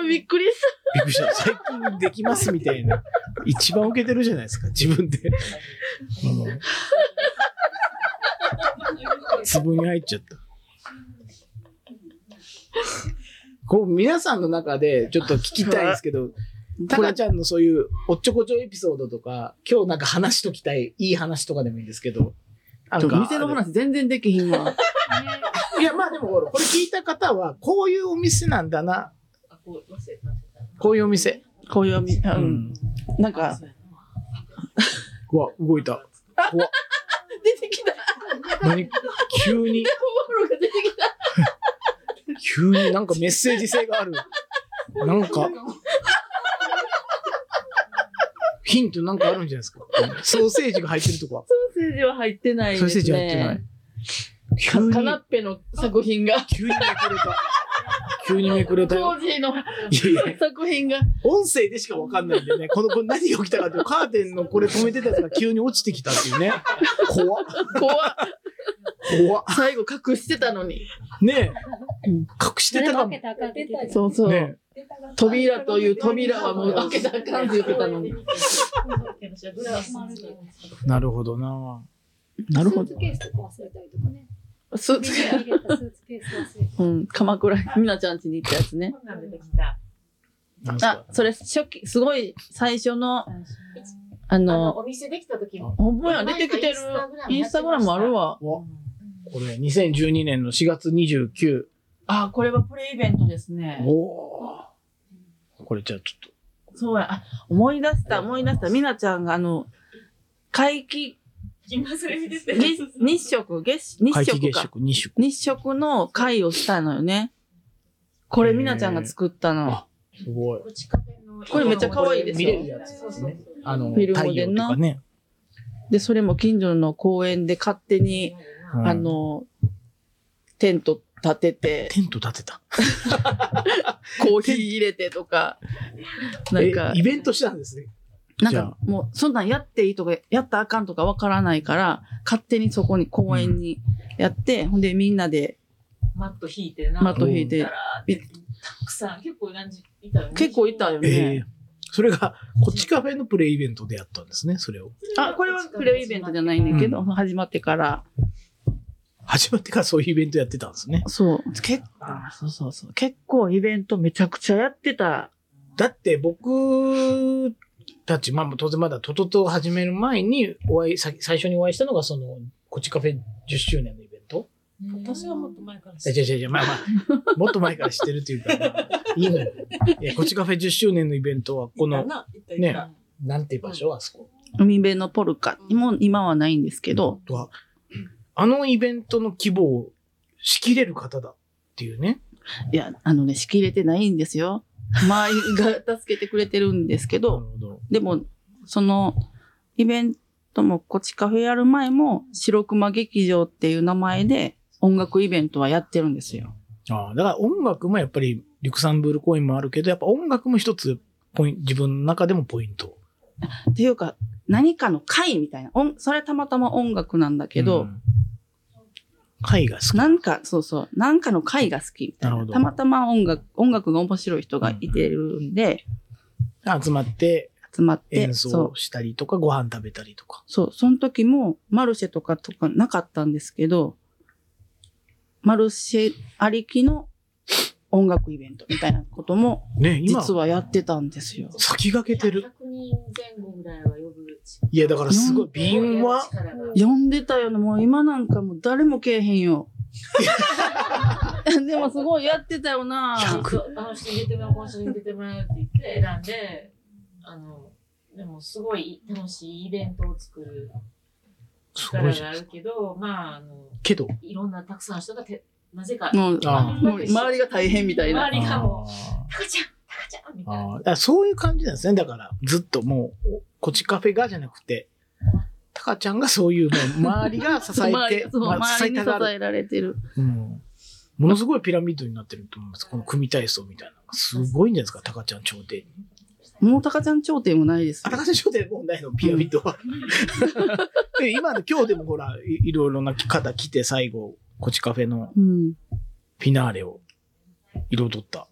びっくりしびっくりした。最近できますみたいな。一番受けてるじゃないですか、自分で。うん。壺に入っちゃった。こう、皆さんの中でちょっと聞きたいんですけど、タカちゃんのそういうおっちょこちょエピソードとか、今日なんか話しときたい、いい話とかでもいいんですけど。あた。の店の話全然できひんわ。いや、まあでもこれ聞いた方は、こういうお店なんだな、あこういうお店。こういうお店、う。うんなんか、うわ、動いた。怖っ。何？急に、ボロが出てきた。急になんかメッセージ性がある。なんか、ヒントなんかあるんじゃないですか？ソーセージが入ってるとか。ソーセージは入ってないね。ソーセージ入ってない。急に、かカナッペの作品が、急にめくれた。急にめくれたよ。当時の作品が、音声でしかわかんないんでね、この、これ何が起きたかってカーテンのこれ止めてたやつが急に落ちてきたっていうね。怖っ。怖っ最後隠してたのに。ねえ。隠してたかも。そうそう。え。扉という扉はもう開けたらあかんって言ってたのに。なるほどな。なるほどスーツ。ケースとか忘れたりとかね。スーツケース。うん、鎌倉、みなちゃん家に行ったやつね。あそれ初期、すごい最初の、ああの、の、お店できた時も。ほんまや、出てきてる。インスタグラムあるわ。おこれ、2012年の4月29。あ、これはプレイベントですね。おお。これじゃあちょっと。そうや、あ、思い出した、思い出した。みなちゃんがあの、皆既、今それ見てて。日日食、月、日食か。月食2食。日食の会をしたのよね。これみなちゃんが作ったの。あすごい。これめっちゃ可愛いですよ見れるやつですね。あの、フィルム太陽でなとかね。で、それも近所の公園で勝手に、うんあ、の、テント立てて、テント立てた？コーヒー入れてとか、なんかえ、イベントしたんですね？なんかもう、そんなんやっていいとか、やったらあかんとかわからないから、勝手にそこに公園にやって、ほんでみんなでマット引いてな。マット引いてたくさん、結構何時いたよね。結構いたよえね。えそれが、こっちカフェのプレイイベントでやったんですね、それを。あ、これはプレイイベントじゃないねんけど、始まってから、始まってからそういうイベントやってたんですね。そう、結構、そうそうそう、結構イベントめちゃくちゃやってた。だって僕たち、まあ当然まだトトトを始める前にお会い、さ最初にお会いしたのがその、こっちカフェ10周年のイベント私はもっと前からいや、違う違う違う、まあまあ、もっと前から知ってるっていうか、まあいいのよ。いや、こっちカフェ10周年のイベントは、この、ねなんていう場所あそこ。海辺のポルカも今はないんですけど、とは、あのイベントの規模を仕切れる方だっていうね。いや、あのね、仕切れてないんですよ。周りが助けてくれてるんですけなるど、ほど。でも、その、イベントもこっちカフェやる前も、白熊劇場っていう名前で音楽イベントはやってるんですよ。ああ、だから音楽もやっぱり、リュクサンブール公演もあるけど、やっぱ音楽も一つ、ポイン自分の中でもポイント。っていうか、何かの会みたいな。音それはたまたま音楽なんだけど、うん、会が好き。なんか、そうそう、なんかの会が好きみたいな。なるほどたまたま音楽、音楽が面白い人がいてるんで、集まって集まって、演奏したりとか、ご飯食べたりとか。そう、その時もマルシェとかとかなかったんですけど、マルシェありきの音楽イベントみたいなこともね、今、実はやってたんですよ。先駆けてる。100人前後ぐらいは呼ぶ。いや、だからすごい、瓶は、呼んでたよね。もう今なんかもう誰もけえへんよ。でもすごいやってたよな。あの人に出てもらう、この人に出てもらうって言って選んで、あの、でもすごい楽しいイベントを作るす力があ。るけど、まあ、あの、けど、いろんなたくさんの人がて、なぜか、もう、あもう周りが大変みたいな。周りがもう、あタカちゃん、タカちゃんみーたいな。そういう感じなんですね。だから、ずっともう、こっちカフェがじゃなくて、タカちゃんがそういう、もう周りが支えて 周り、そうまあ周りに支。えられてる。うん。ものすごいピラミッドになってると思います。この組体操みたいなのが。すごいんじゃないですか、タカちゃん頂点に。もうタカちゃん頂点もないですあ、よタ。カちゃん頂点もうないの、ピラミッドは。で今の今日でもほら、いいろいろな方来て最後、こっちカフェのうん。フィナーレを彩った。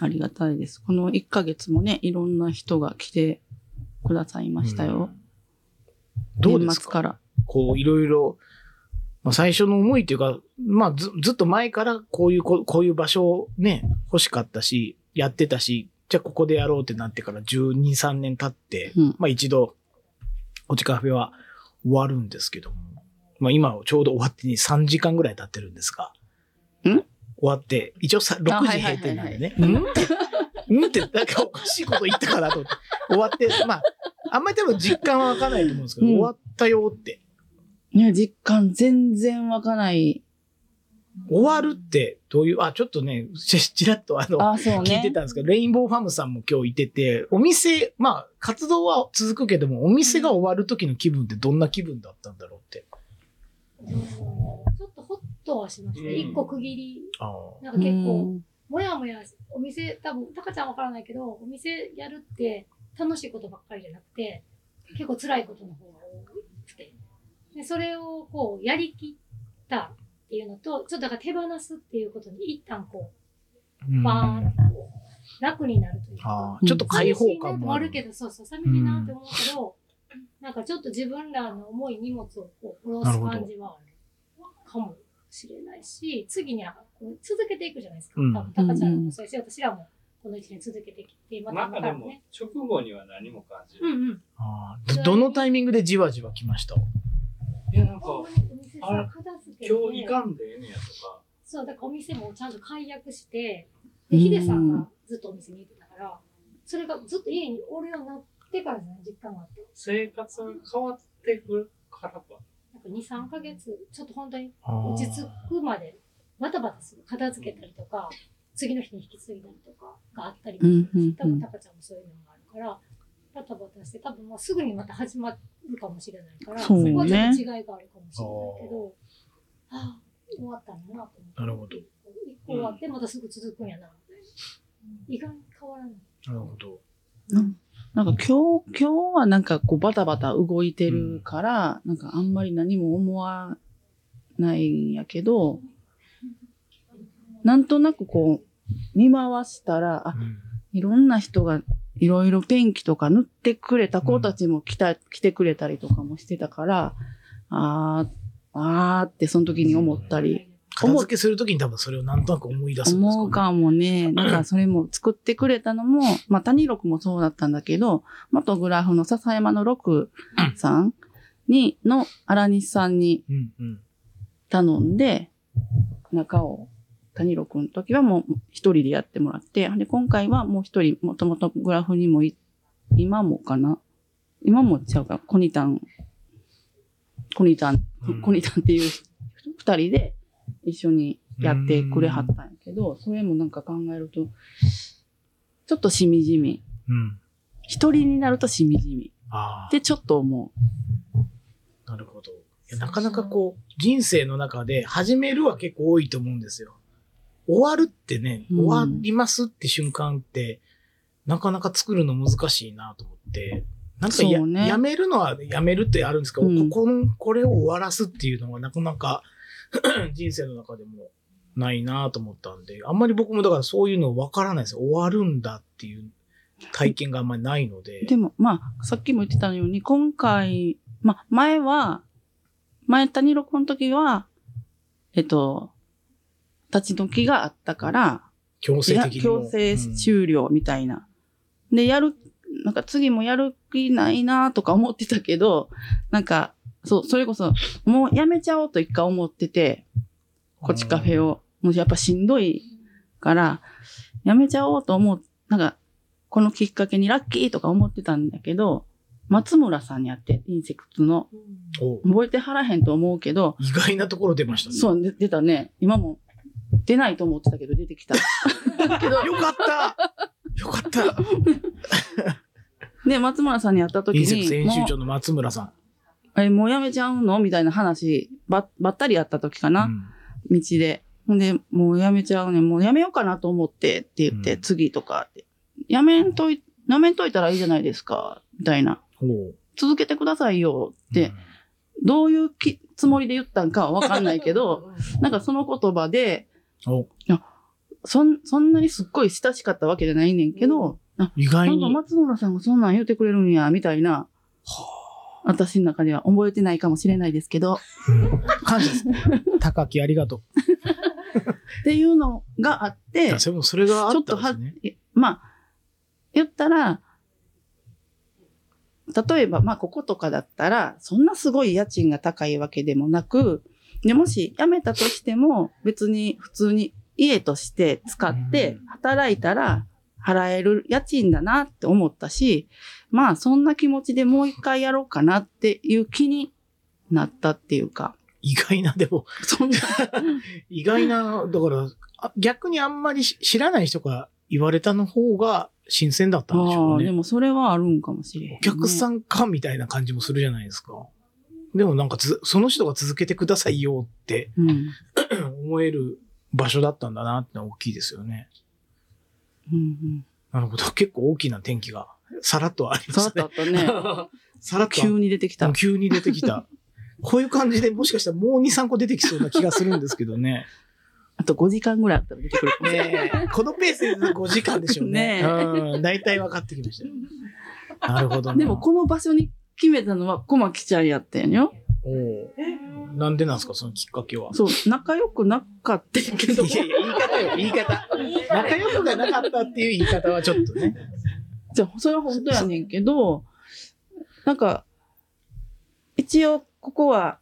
ありがたいです。この1ヶ月もね、いろんな人が来てくださいましたよ。どうですか？から。こう、いろいろ、まあ、最初の思いというか、まあず、ずっと前からこういう、こうこういう場所をね、欲しかったし、やってたし、じゃあここでやろうってなってから12、3年経って、うんまあ一度、こちカフェは終わるんですけども、まあ今ちょうど終わってに3時間ぐらい経ってるんですが、ん？終わって、一応さ6時閉店なんでね、うん？って、うん？って、なんかおかしいこと言ったかなと思って、終わって、まあ、あんまり多分実感はわかんないと思うんですけど、うん。終わったよって、ね、実感全然湧かない。終わるってどういう、あ、ちょっとね、ちちらっとあの、あ、そう聞いてね。たんですけど、レインボーファームさんも今日いてて、お店、まあ、活動は続くけども、お店が終わる時の気分ってどんな気分だったんだろうって。ちょっとホッとはしました。うん一個区切り。あなんか結構、うんもやもや、お店、多分、タカちゃんわからないけど、お店やるって楽しいことばっかりじゃなくて、結構辛いことの方が多くて。で、それをこう、やりきったっていうのと、ちょっとだから手放すっていうことに一旦こうバーンと楽になるというか。ちょっと開放感もある。あるけど、そうそう、寂しいなって思うけど、なんかちょっと自分らの重い荷物をこう下ろす感じはあるかもしれないし、次にはこう続けていくじゃないですか。うん多分、タカちゃんもそうやし、私らもこの一年続けてきて、またなんかでもまたね。、直後には何も感じる。うんうん。あーどどのタイミングでじわじわ来ました？いや、なんかあれ片付けて、今日行かんでええねやとか、そう、だからお店もちゃんと解約して、で、ヒデさんがずっとお店にいてたから、それがずっと家におるようになってからじゃない？実感があって。生活が変わってくるからか。なんか2、3ヶ月、ちょっと本当に落ち着くまでバタバタする片付けたりとか次の日に引き継いだりとかがあったりうんうんうん。多分タカちゃんもそういうのがあるからバタバタして多分もうすぐにまた始まるかもしれないからそうね。こはちょっと違いがあるかもしれないけどああ終わったんだなと思って。なるほど。一個終わってまたすぐ続くんやなみたいな。意外に変わらない。なるほど。なんか今日、今日はなんかこうバタバタ動いてるから、なんかあんまり何も思わないんやけど、なんとなくこう見回したら、あ、うん。いろんな人がいろいろペンキとか塗ってくれた子たちも来た、来てくれたりとかもしてたから、あー、あーってその時に思ったり、片付けするときに多分それをなんとなく思い出すんです思うかもね。なんかそれも作ってくれたのも、まあ谷六もそうだったんだけど、元グラフの笹山の六さんに、の荒西さんに。頼んで、中を谷六の時はもう一人でやってもらって、で、今回はもう一人、もともとグラフにもい、今もかな？今もちゃうか、コニタン、コニタン、うん。コニタンっていう二人で一緒にやってくれはったんやけど、それもなんか考えると、ちょっとしみじみ。うん。一人になるとしみじみ。っ。てちょっと思なるほど。なかなかこう、人生の中で始めるは結構多いと思うんですよ。終わるってね、うん終わりますって瞬間って、なかなか作るの難しいなと思って。なんかや,、ねやめるのはやめるってあるんですけど、うんここの、これを終わらすっていうのがなかなか 人生の中でもないなと思ったんで、あんまり僕もだからそういうの分からないですよ。終わるんだっていう体験があんまりないので。う。でも、まあ、さっきも言ってたように、今回、まあ、前は、前谷六の時は、えっと、立ち退きがあったから、強制的にも。強制うん終了みたいな。で、やる、なんか次もやる気ないなとか思ってたけど、なんか、そう、それこそ、もうやめちゃおうと一回思ってて、こっちカフェを。もうやっぱしんどいから、やめちゃおうと思う、なんか、このきっかけにラッキーとか思ってたんだけど、松村さんに会って、インセクツの、お覚えてはらへんと思うけど、意外なところ出ましたね。そう、で出たね。今も、出ないと思ってたけど出てきた。けど、よかったよかった で、松村さんに会った時インセクスに、もう編集長の松村さん。え、もうやめちゃうの？みたいな話、ば、ばったり会った時かな、うん道で。ほんで、もうやめちゃうね。もうやめようかなと思ってって言って、うん次とかって。やめんとい、やめんといたらいいじゃないですか。みたいな。続けてくださいよって、どういうきつもりで言ったんかはわかんないけど、なんかその言葉で、おそん、そんなにすっごい親しかったわけじゃないねんけど、あ、意外に。なんか松村さんがそんなん言うてくれるんや、みたいな、私の中では覚えてないかもしれないですけど、うん。感謝です。高木ありがと っていうのがあってや、、それもそれがあっちょっとはまあ、言ったら、例えば、まあ、こことかだったら、そんなすごい家賃が高いわけでもなく、でもし辞めたとしても、別に普通に家として使って働いたら払える家賃だなって思ったし、まあ、そんな気持ちでもう一回やろうかなっていう気になったっていうか、意外な、でも、そんな、意外な、だから、あ逆にあんまりし知らない人が言われたの方が新鮮だったんでしょうね。もそれはあるんかもしれへん、ね。お客さんかみたいな感じもするじゃないですか。でもなんかつ、その人が続けてくださいよってうん。思える場所だったんだなってのは大きいですよね。うんうん。なるほど。結構大きな転機がさらっとありまさらっ。とあったね。さらっと。急に出てきた。急に出てきた。こういう感じでもしかしたらもう2、3個出てきそうな気がするんですけどね。あと5時間ぐらいあったら出てくる。ねえこのペースで5時間でしょうね。ね。大体分かってきましたよ。なるほどな。でもこの場所に決めたのは小牧ちゃんやったんよ。おうなんでなんですか、そのきっかけは？そう、仲良くなかったけど。いやいや、言い方よ、言い方。仲良くがなかったっていう言い方はちょっとね。じゃあ、それは本当やねんけど、なんか、一応、ここは、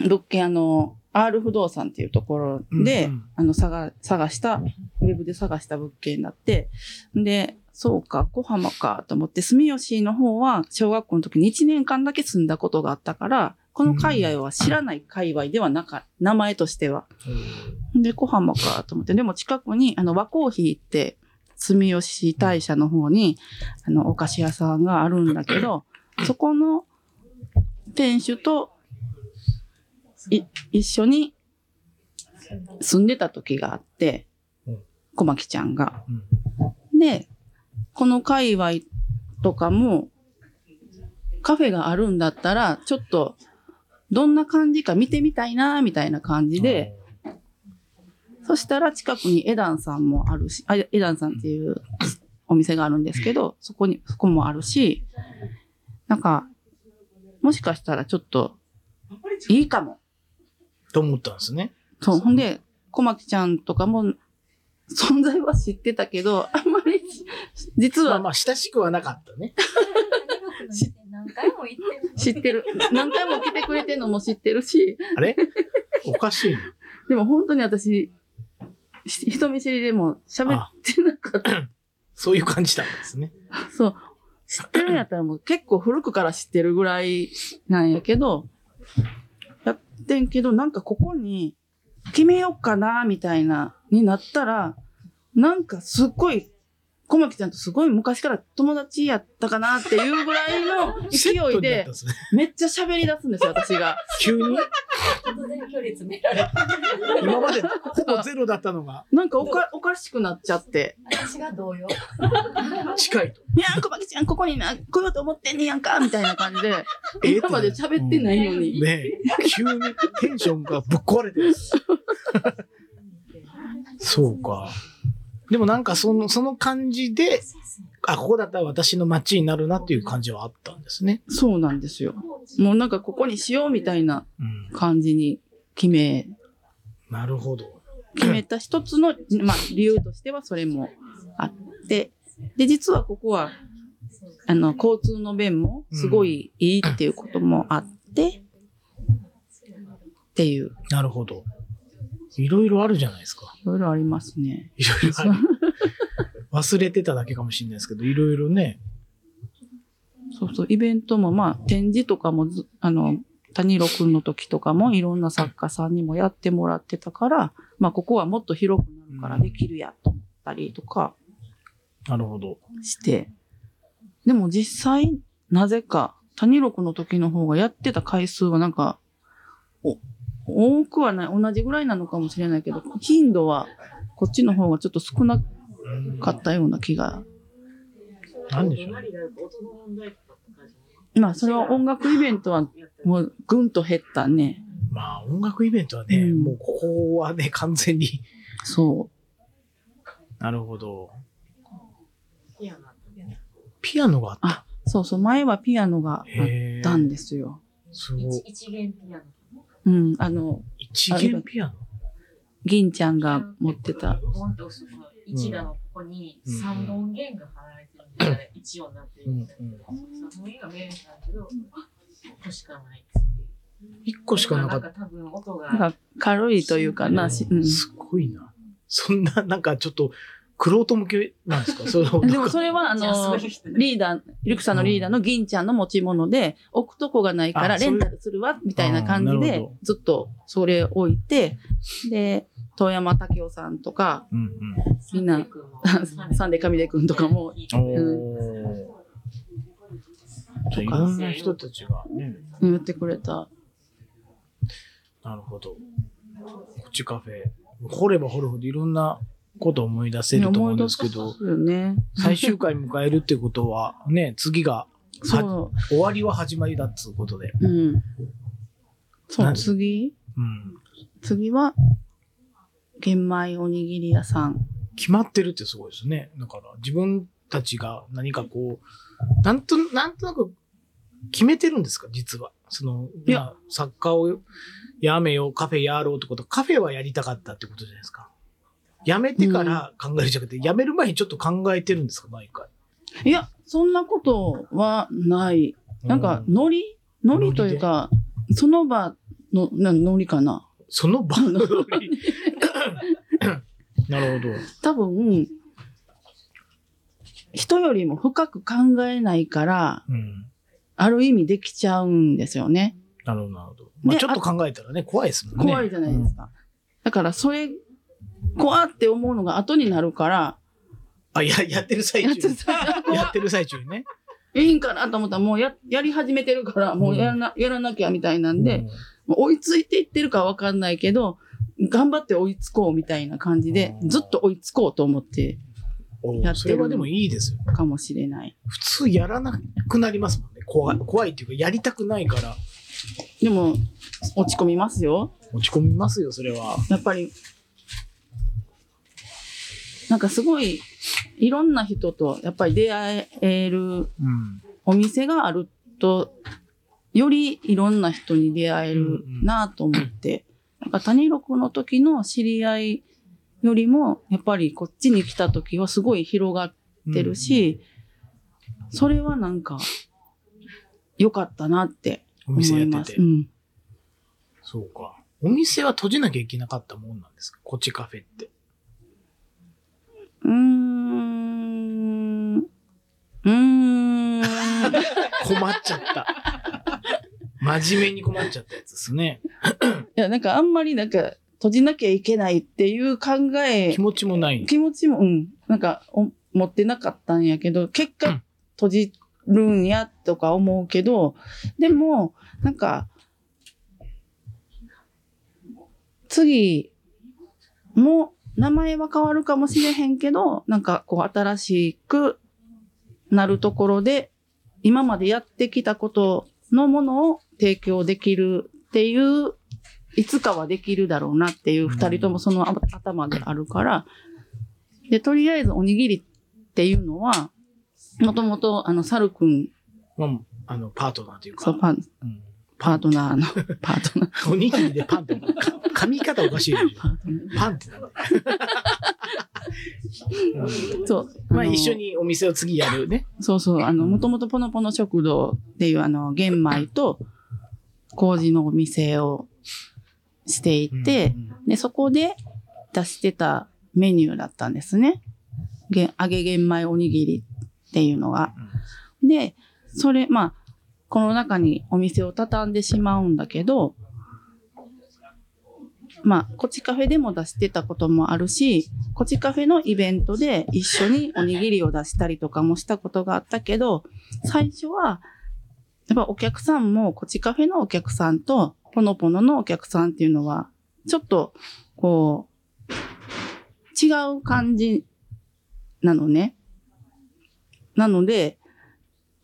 物件、あの、R 不動産っていうところで、うんうんあの、探、探した、ウェブで探した物件になって、で、そうか、小浜かと思って、住吉の方は、小学校の時に1年間だけ住んだことがあったから、この界隈は知らない界隈ではなか、名前としては。で、小浜かと思って、でも近くに、あの、和コーヒーって、住吉大社の方に、あの、お菓子屋さんがあるんだけど、そこの店主と、い、一緒に住んでた時があってうん、小牧ちゃんが。うんで、この界隈とかも、カフェがあるんだったら、ちょっと、どんな感じか見てみたいな、みたいな感じで、、そしたら近くにエダンさんもあるし、あエダンさんっていうお店があるんですけど、そこに、そこもあるし、なんか、もしかしたらちょっと、いいかも。と思ったんですね。そう。ほんで、小牧ちゃんとかも、存在は知ってたけど、あんまり、実はまあまあ、親しくはなかったね。何回も言ってる。知ってる。何回も来てくれてるのも知ってるし、あれ？おかしいな。でも本当に私、し人見知りでも喋ってなかった。そういう感じだったんですね。そう。知ってるんやったらもう結構古くから知ってるぐらいなんやけど、やってんけど、なんかここに決めようかな、みたいな、になったら、なんかすっごい、小牧ちゃんとすごい昔から友達やったかなっていうぐらいの勢いで。めっちゃ喋り出すんですよ、私が。急に？突然距離詰めら。今までほぼゼロだったのがなんかおかおかしくなっちゃって。私が同様。近いと。いやー、小牧ちゃんここにな、来ようと思ってんねやんか、みたいな感じで、え今まで喋ってないのに。ねえ、急にテンションがぶっ壊れてる。そうか。でもなんかその、その感じで、あ、ここだったら私の街になるなっていう感じはあったんですね。そうなんですよ。もうなんかここにしようみたいなうん。感じに決め、なるほど。決めた一つの、まあ理由としてはそれもあって、で、実はここは、あの、交通の便もすごいいいっていうこともあって、っていう、なるほど。いろいろあるじゃないですか。いろいろありますね。いろいろある。忘れてただけかもしれないですけど、いろいろね。そうそう、イベントもまあ展示とかもず、あの、谷郎くんの時とかもいろんな作家さんにもやってもらってたから、まあここはもっと広くなるからできるやと思ったりとかなるほど。して、でも実際、なぜか谷郎くんの時の方がやってた回数はなんか、お、多くはない、同じぐらいなのかもしれないけど、頻度はこっちの方がちょっと少なかったような気が。なんでしょうまあそれは音楽イベントはもうぐんと減ったね。まあ音楽イベントはね、うんもうここはね、完全にそなるほど。ピアノがあった。あ、そうそう、前はピアノがあっ。たんですよ。すごい。一一元ピアノ。うん、あの、一元ピアノ？銀ちゃんが持ってた。ボンと押すと一打のここに三本弦が貼られてるんで、一音になってるみたいな。三本弦がメインなんだけど、一個しかないっつって。一個しかなかった。んか多分音が。なんか軽いというかな、しうん。すごいな。そんな、なんかちょっと、クロート向けなんですかそのでもそれはあの、リーダー、リュクさんのリーダーの銀ちゃんの持ち物で、置くとこがないからレンタルするわ、みたいな感じで、ずっとそれ置いて、で、遠山武雄さんとか、うんうん。みんなサンデー神出くんとかも、おー。じゃあいろんな人たちがね、言ってくれた。なるほど。こっちカフェ。掘れば掘るほどいろんなことを思い出せると思うんですけど、ね。最終回迎えるってことは、ね、次が、そ終わりは始まりだっつうことで。う。うん。そう、何次？うん。次は、玄米おにぎり屋さん。決まってるってすごいですね。だから自分たちが何かこう、なんと、なんとなく決めてるんですか？実は。その、いやまあ、作家をやめよう、カフェやろうってこと、カフェはやりたかったってことじゃないですか。やめてから考えるじゃなくて、やめる前にちょっと考えてるんですか？毎回。いや、そんなことはない。なんか、うノリ？ノリというか、その場の、なノリかな？その場？のノリ なるほど。多分、人よりも深く考えないから、うん。ある意味できちゃうんですよね。なるほど、なるほど。まあでちょっと考えたらね、怖いですもんね。怖いじゃないですか。だから、それ、怖って思うのが後になるから、あ、や、やってる最中やってる最中にね。いいんかなと思ったら、もうや、やり始めてるから、もうやらな、やらなきゃみたいなんで、もう追いついていってるかわかんないけど、頑張って追いつこうみたいな感じで、うんずっと追いつこうと思っておやってるそれはでもいいですよ。かもしれない。普通やらなくなりますもんね。怖い。怖いっていうか、やりたくないから、でも、落ち込みますよ。落ち込みますよ、それは。やっぱり、なんかすごい、いろんな人とやっぱり出会えるうん。お店があると、よりいろんな人に出会えるなと思って、なんか谷六の時の知り合いよりも、やっぱりこっちに来た時はすごい広がってるし、それはなんか、良かったなってお思店やってています。う。ん。そうか。お店は閉じなきゃいけなかったもんなんですか？こっちカフェって。うーん。うーん。困っちゃった。真面目に困っちゃったやつですね。いや、なんかあんまりなんか閉じなきゃいけないっていう考え気、持ちもない。気持ちも、うん、なんかお持ってなかったんやけど、結果うん閉じるんやとか思うけど、でも、なんか、次も名前は変わるかもしれへんけど、なんかこう新しくなるところで、今までやってきたことのものを提供できるっていう、いつかはできるだろうなっていう、二人ともその頭であるから、で、とりあえずおにぎりっていうのは、もともと、あの、サルくん、まあ、あの、パートナーというか。そう、パン、うんパートナーの、パートナー。おにぎりでパンって、か噛み方おかしいでしょ。パンってなんだ。うんそう。まあの一緒にお店を次やるね。そうそう、あの、もともとポノポノ食堂っていうあの、玄米と麹のお店をしていて、で、そこで出してたメニューだったんですね。げ揚げ玄米おにぎりっていうのが。で、それ、まあ、この中にお店を畳んでしまうんだけど、まあ、こちカフェでも出してたこともあるし、こちカフェのイベントで一緒におにぎりを出したりとかもしたことがあったけど、最初は、やっぱお客さんも、こちカフェのお客さんと、ポノポノのお客さんっていうのは、ちょっと、こう、違う感じなのね。なので、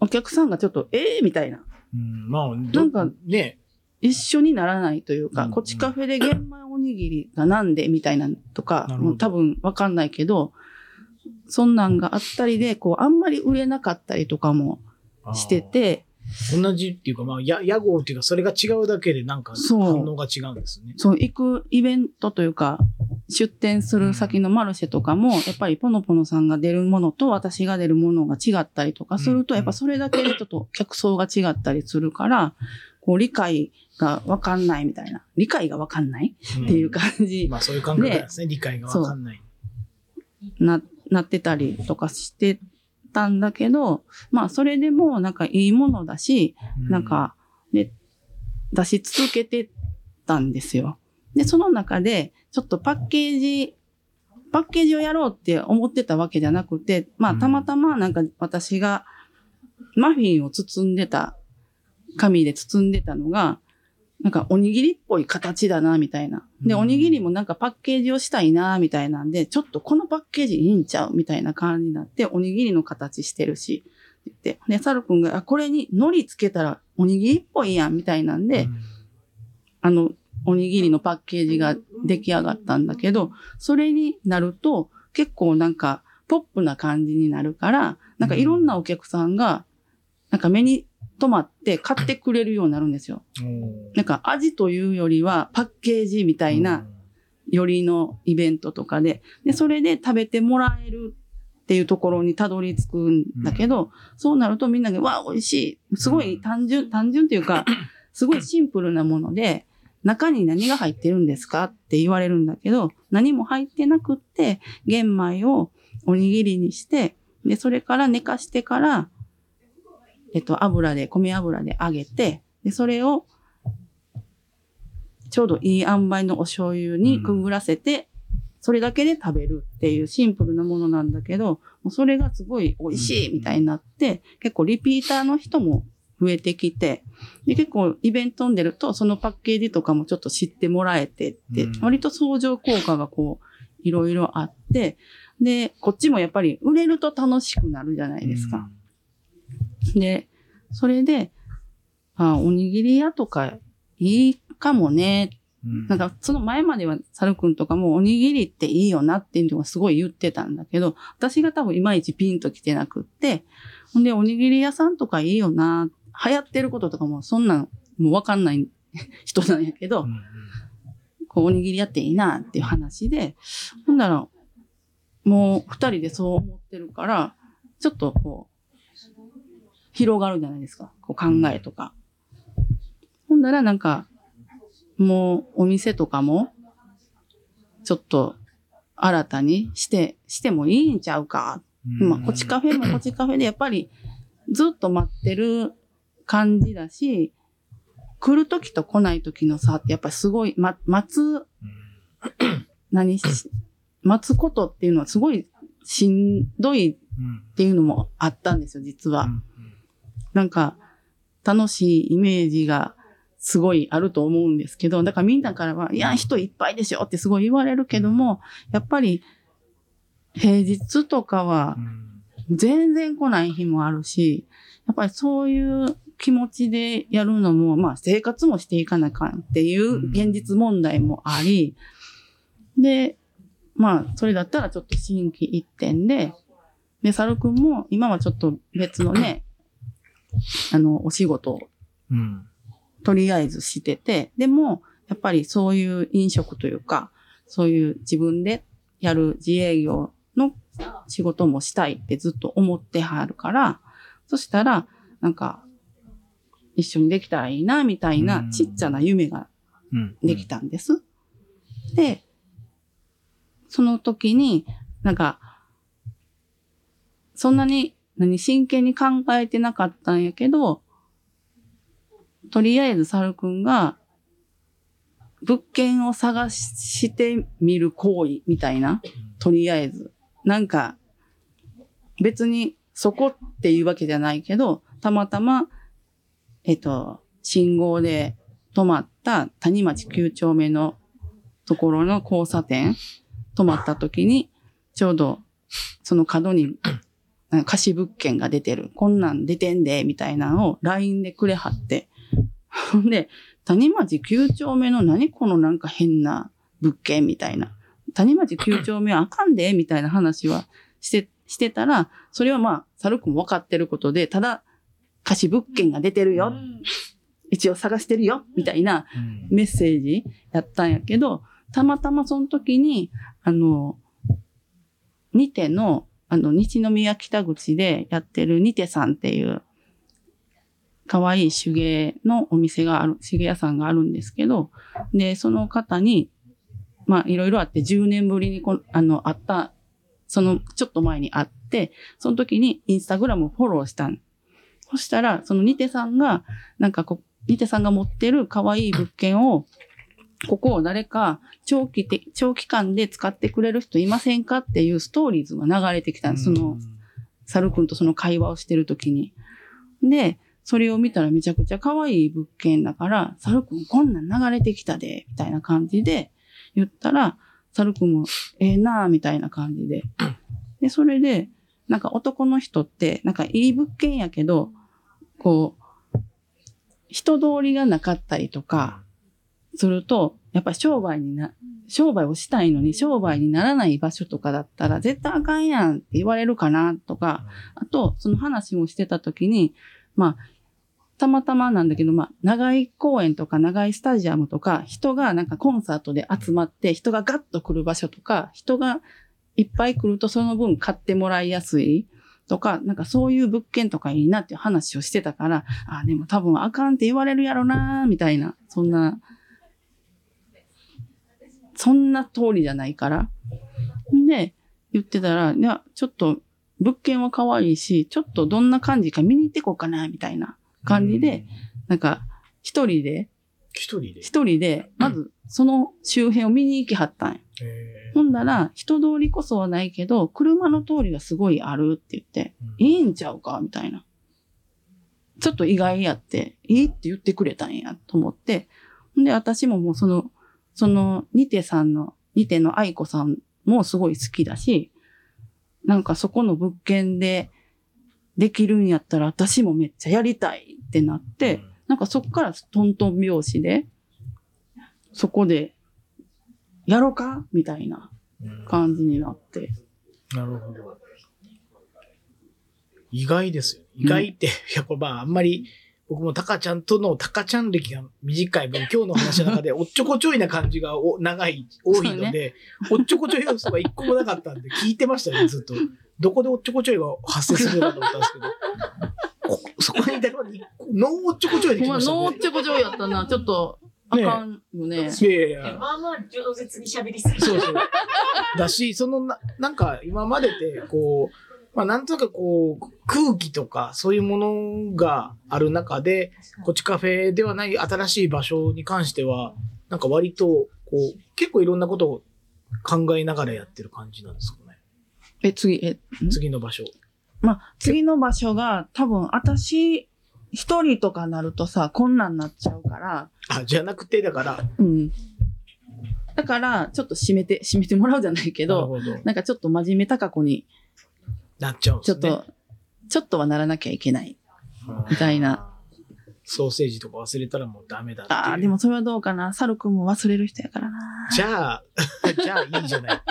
お客さんがちょっと、ええみたいな。うん、まあ、どなんかね、一緒にならないというか、うんこっちカフェで玄米おにぎりがなんでみたいなのとかもう多分わかんないけど、そんなんがあったりで、こう、あんまり売れなかったりとかもしてて。同じっていうか、まあ、や屋号っていうか、それが違うだけでなんか反応が違うんですね。そう、行くイベントというか、出店する先のマルシェとかも、やっぱりポノポノさんが出るものと私が出るものが違ったりとかすると、うんやっぱそれだけでちょっと客層が違ったりするから、こう理解がわかんないみたいな。理解がわかんないっていう感じまあ、そういう感覚ですね。理解がわかんない。な、なってたりとかしてたんだけど、まあそれでもなんかいいものだし、うなん、か、ね、出し続けてたんですよ。で、その中で、ちょっとパッケージ、パッケージをやろうって思ってたわけじゃなくて、まあ、うんたまたまなんか私がマフィンを包んでた、紙で包んでたのが、なんかおにぎりっぽい形だな、みたいな。で、うんおにぎりもなんかパッケージをしたいな、みたいなんで、ちょっとこのパッケージいいんちゃうみたいな感じになって、おにぎりの形してるし、って言って。で、サル君が、あ、これに海苔つけたらおにぎりっぽいやん、みたいなんで、うんあの、おにぎりのパッケージが出来上がったんだけど、それになると、結構なんか、ポップな感じになるから、なんかいろんなお客さんが、なんか目に留まって買ってくれるようになるんですよ。なんか味というよりはパッケージみたいな、よりのイベントとかで、で、それで食べてもらえるっていうところにたどり着くんだけど、そうなるとみんなが、わあ、美味しい。すごい単純、単純っていうか、すごいシンプルなもので、中に何が入ってるんですかって言われるんだけど、何も入ってなくって、玄米をおにぎりにして、で、それから寝かしてから、えっと、油で、米油で揚げて、で、それを、ちょうどいい塩梅のお醤油にくぐらせて、それだけで食べるっていうシンプルなものなんだけど、もうそれがすごい美味しいみたいになって、結構リピーターの人も増えてきて、で、結構イベントに出ると、そのパッケージとかもちょっと知ってもらえてって、うん。割と相乗効果がこう、いろいろあって、で、こっちもやっぱり売れると楽しくなるじゃないですか。で、それで、あ、おにぎり屋とかいいかもね。うん。なんか、その前までは、サルくんとかもおにぎりっていいよなっていうのがすごい言ってたんだけど、私が多分いまいちピンと来てなくって、ほんで、おにぎり屋さんとかいいよな、流行ってることとかもそんなん、もうわかんない 人なんやけど、うんこう、おにぎりやっていいなっていう話で、ほんなら、もう二人でそう思ってるから、ちょっとこう、広がるじゃないですか。こう考えとか。ほんならなんか、もうお店とかも、ちょっと新たにして、してもいいんちゃうか。うんまあ、こちカフェも こちカフェでやっぱりずっと待ってる感じだし、来る時と来ない時の差ってやっぱりすごい、ま、待つ、何し、待つことっていうのはすごいしんどいうんっていうのもあったんですよ、実は。うんなんか、楽しいイメージがすごいあると思うんですけど、だからみんなからは、いや、人いっぱいでしょってすごい言われるけども、やっぱり平日とかはうん。全然来ない日もあるし、やっぱりそういう気持ちでやるのも、まあ生活もしていかなあかんっていう現実問題もあり、で、まあそれだったらちょっと新規一点で、で、サルくんも今はちょっと別のね、あの、お仕事。をうんとりあえずしてて、でも、やっぱりそういう飲食というか、そういう自分でやる自営業の仕事もしたいってずっと思ってはるから、そしたら、なんか、一緒にできたらいいな、みたいなうん。ちっちゃな夢がうん。できたんです。で、その時に、なんか、そんなに、何、真剣に考えてなかったんやけど、とりあえずサルくんが、物件を探してみる行為みたいな、とりあえず。なんか、別にそこっていうわけじゃないけど、たまたま、えっと、信号で止まった谷町9丁目のところの交差点、止まった時に、ちょうどその角に貸し物件が出てる。こんなん出てんで、みたいなのを LINE でくれはって。ほ んで、谷町9丁目の何このなんか変な物件みたいな。谷町9丁目はあかんで、みたいな話はしてしてたら、それはまあ、サルクも分かってることで、ただ、貸し物件が出てるよ。一応探してるよ。みたいなうんメッセージやったんやけど、たまたまその時に、あの、ニテの、あの、西宮北口でやってるニテさんっていう、可愛い手芸のお店がある、手芸屋さんがあるんですけど、で、その方に、まあ、いろいろあって10年ぶりにこ、あの、会った、その、ちょっと前に会って、その時にインスタグラムをフォローしたん。そしたら、そのニテさんが、なんかこう、ニテさんが持ってる可愛い物件を、ここを誰か長期的、長期間で使ってくれる人いませんかっていうストーリーズが流れてきたんです。その、サル君とその会話をしてるときに。で、それを見たらめちゃくちゃ可愛い物件だから、サル君こんなん流れてきたで、みたいな感じで言ったら、サル君もええなぁ、みたいな感じで。で、それで、なんか男の人って、なんかいい物件やけど、こう、人通りがなかったりとか、すると、やっぱ商売にな、商売をしたいのに商売にならない場所とかだったら絶対あかんやんって言われるかなとか、あと、その話もしてた時に、まあ、たまたまなんだけど、まあ、長井公園とか長井スタジアムとか、人がなんかコンサートで集まって、人がガッと来る場所とか、人がいっぱい来るとその分買ってもらいやすいとか、なんかそういう物件とかいいなっていう話をしてたから、あ、でも多分あかんって言われるやろなみたいな、そんな、そんな通りじゃないから。で、言ってたら、いや、ちょっと物件は可愛いし、ちょっとどんな感じか見に行ってこうかな、みたいな感じで、なんか、一人で、一人で？一人で、まずその周辺を見に行きはったんや。へほんなら、人通りこそはないけど、車の通りがすごいあるって言って、ーいいんちゃうかみたいな。ちょっと意外やって、いいって言ってくれたんや、と思って。んで、私ももうその、その、ニテさんの、ニテの愛子さんもすごい好きだし、なんかそこの物件でできるんやったら私もめっちゃやりたいってなって、なんかそこからトントン拍子で、そこで、やろうかみたいなうん感じになって。なるほど。意外ですよ。意外って、いや、これまあ、あんまり、僕もタカちゃんとのタカちゃん歴が短い分、今日の話の中で、おっちょこちょいな感じがお長い、多いので、おっちょこちょい要素が一個もなかったんで、聞いてましたね、ずっと。どこでおっちょこちょいが発生するのかと思ったんですけど、こそこに至るノーおっちょこちょいでほんま、きましたね。ノーちょこちょいやったな。ちょっと、あかんよね。いやいやいや。まあまあ饒舌に喋りすぎそうそう。だし、そのな、なんか今までで、こう、まあなんとなくこう、空気とかそういうものがある中で、こっちカフェではない新しい場所に関しては、なんか割と、こう、結構いろんなことを考えながらやってる感じなんですかね。え、次、え、ん？次の場所。まあ、次の場所が多分、私、一人とかなるとさ、こんなんなっちゃうから、あ、じゃなくて、だから、うん。だから、ちょっと締めて、締めてもらうじゃないけど、ど。なんかちょっと真面目高子に、なっちゃうんですね。ちょっと、ちょっとはならなきゃいけない、みたいな。ソーセージとか忘れたらもうダメだ。ああ、でもそれはどうかな？サル君も忘れる人やからな。じゃあ、じゃあいいじゃない。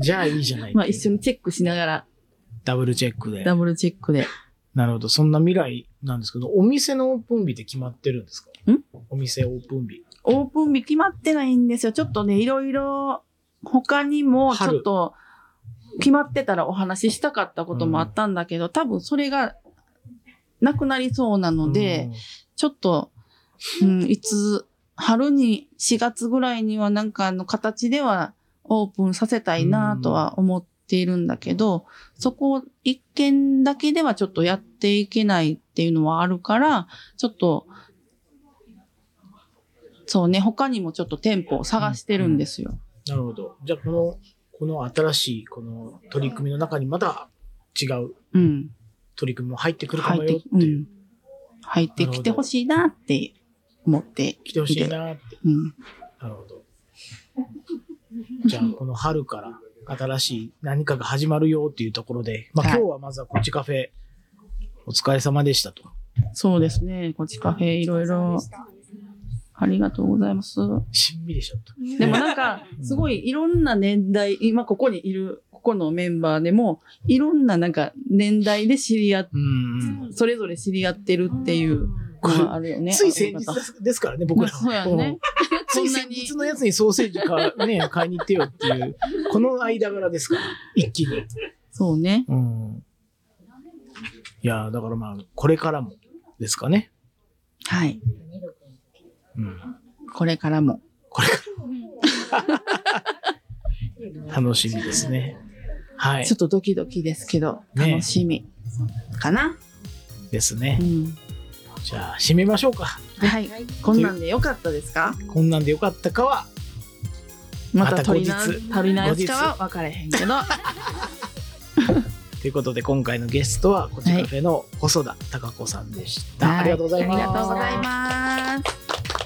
じゃあいいじゃない。まあ一緒にチェックしながら、ダブルチェックで。ダブルチェックで。なるほど。そんな未来なんですけど、お店のオープン日って決まってるんですか？ん？お店オープン日。オープン日決まってないんですよ。ちょっとね、いろいろ、他にもちょっと、決まってたらお話ししたかったこともあったんだけど、多分それが、なくなりそうなので、ちょっと、うん、いつ、春に、4月ぐらいにはなんかあの形ではオープンさせたいなとは思っているんだけど、そこ一軒だけではちょっとやっていけないっていうのはあるから、ちょっと、そうね、他にもちょっと店舗を探してるんですよ。なるほど。じゃあ、この、この新しい、この取り組みの中にまた違ううん。取り組みも入ってくるかもよって、いう。うん。入ってきてほしいなって思って。来てほしいなって。うん。なるほど。じゃあ、この春から新しい何かが始まるよっていうところで、まあはい今日はまずはこっちカフェ、お疲れ様でしたと。そうですね。こっちカフェいろいろ、ありがとうございます。しんみりしちゃった。でもなんか、すごいいろんな年代、今ここにいる、ここのメンバーでも、いろんななんか年代で知り合っ、うん。それぞれ知り合ってるっていうのがあるよね。つい先日ですですからね、僕らは。まあそうやね。つい先日のやつにソーセージか、ね、買いに行ってよっていう、この間柄ですから、一気に。そうね。うん。いやーだからまあ、これからもですかね。はい。うん。これからも。これから。楽しみですね。はいちょ。っとドキドキですけど、ね楽しみ。かな。ですねう。ん。じゃあ、締めましょうか。はい。こんなんでよかったですか？こんなんでよかったかは、ままたた足りな、後日足りないやつかは分かれへんけど。ということで、今回のゲストは、こちカフェの細田貴子さんでした。はいありがとうございます。ありがとうございます。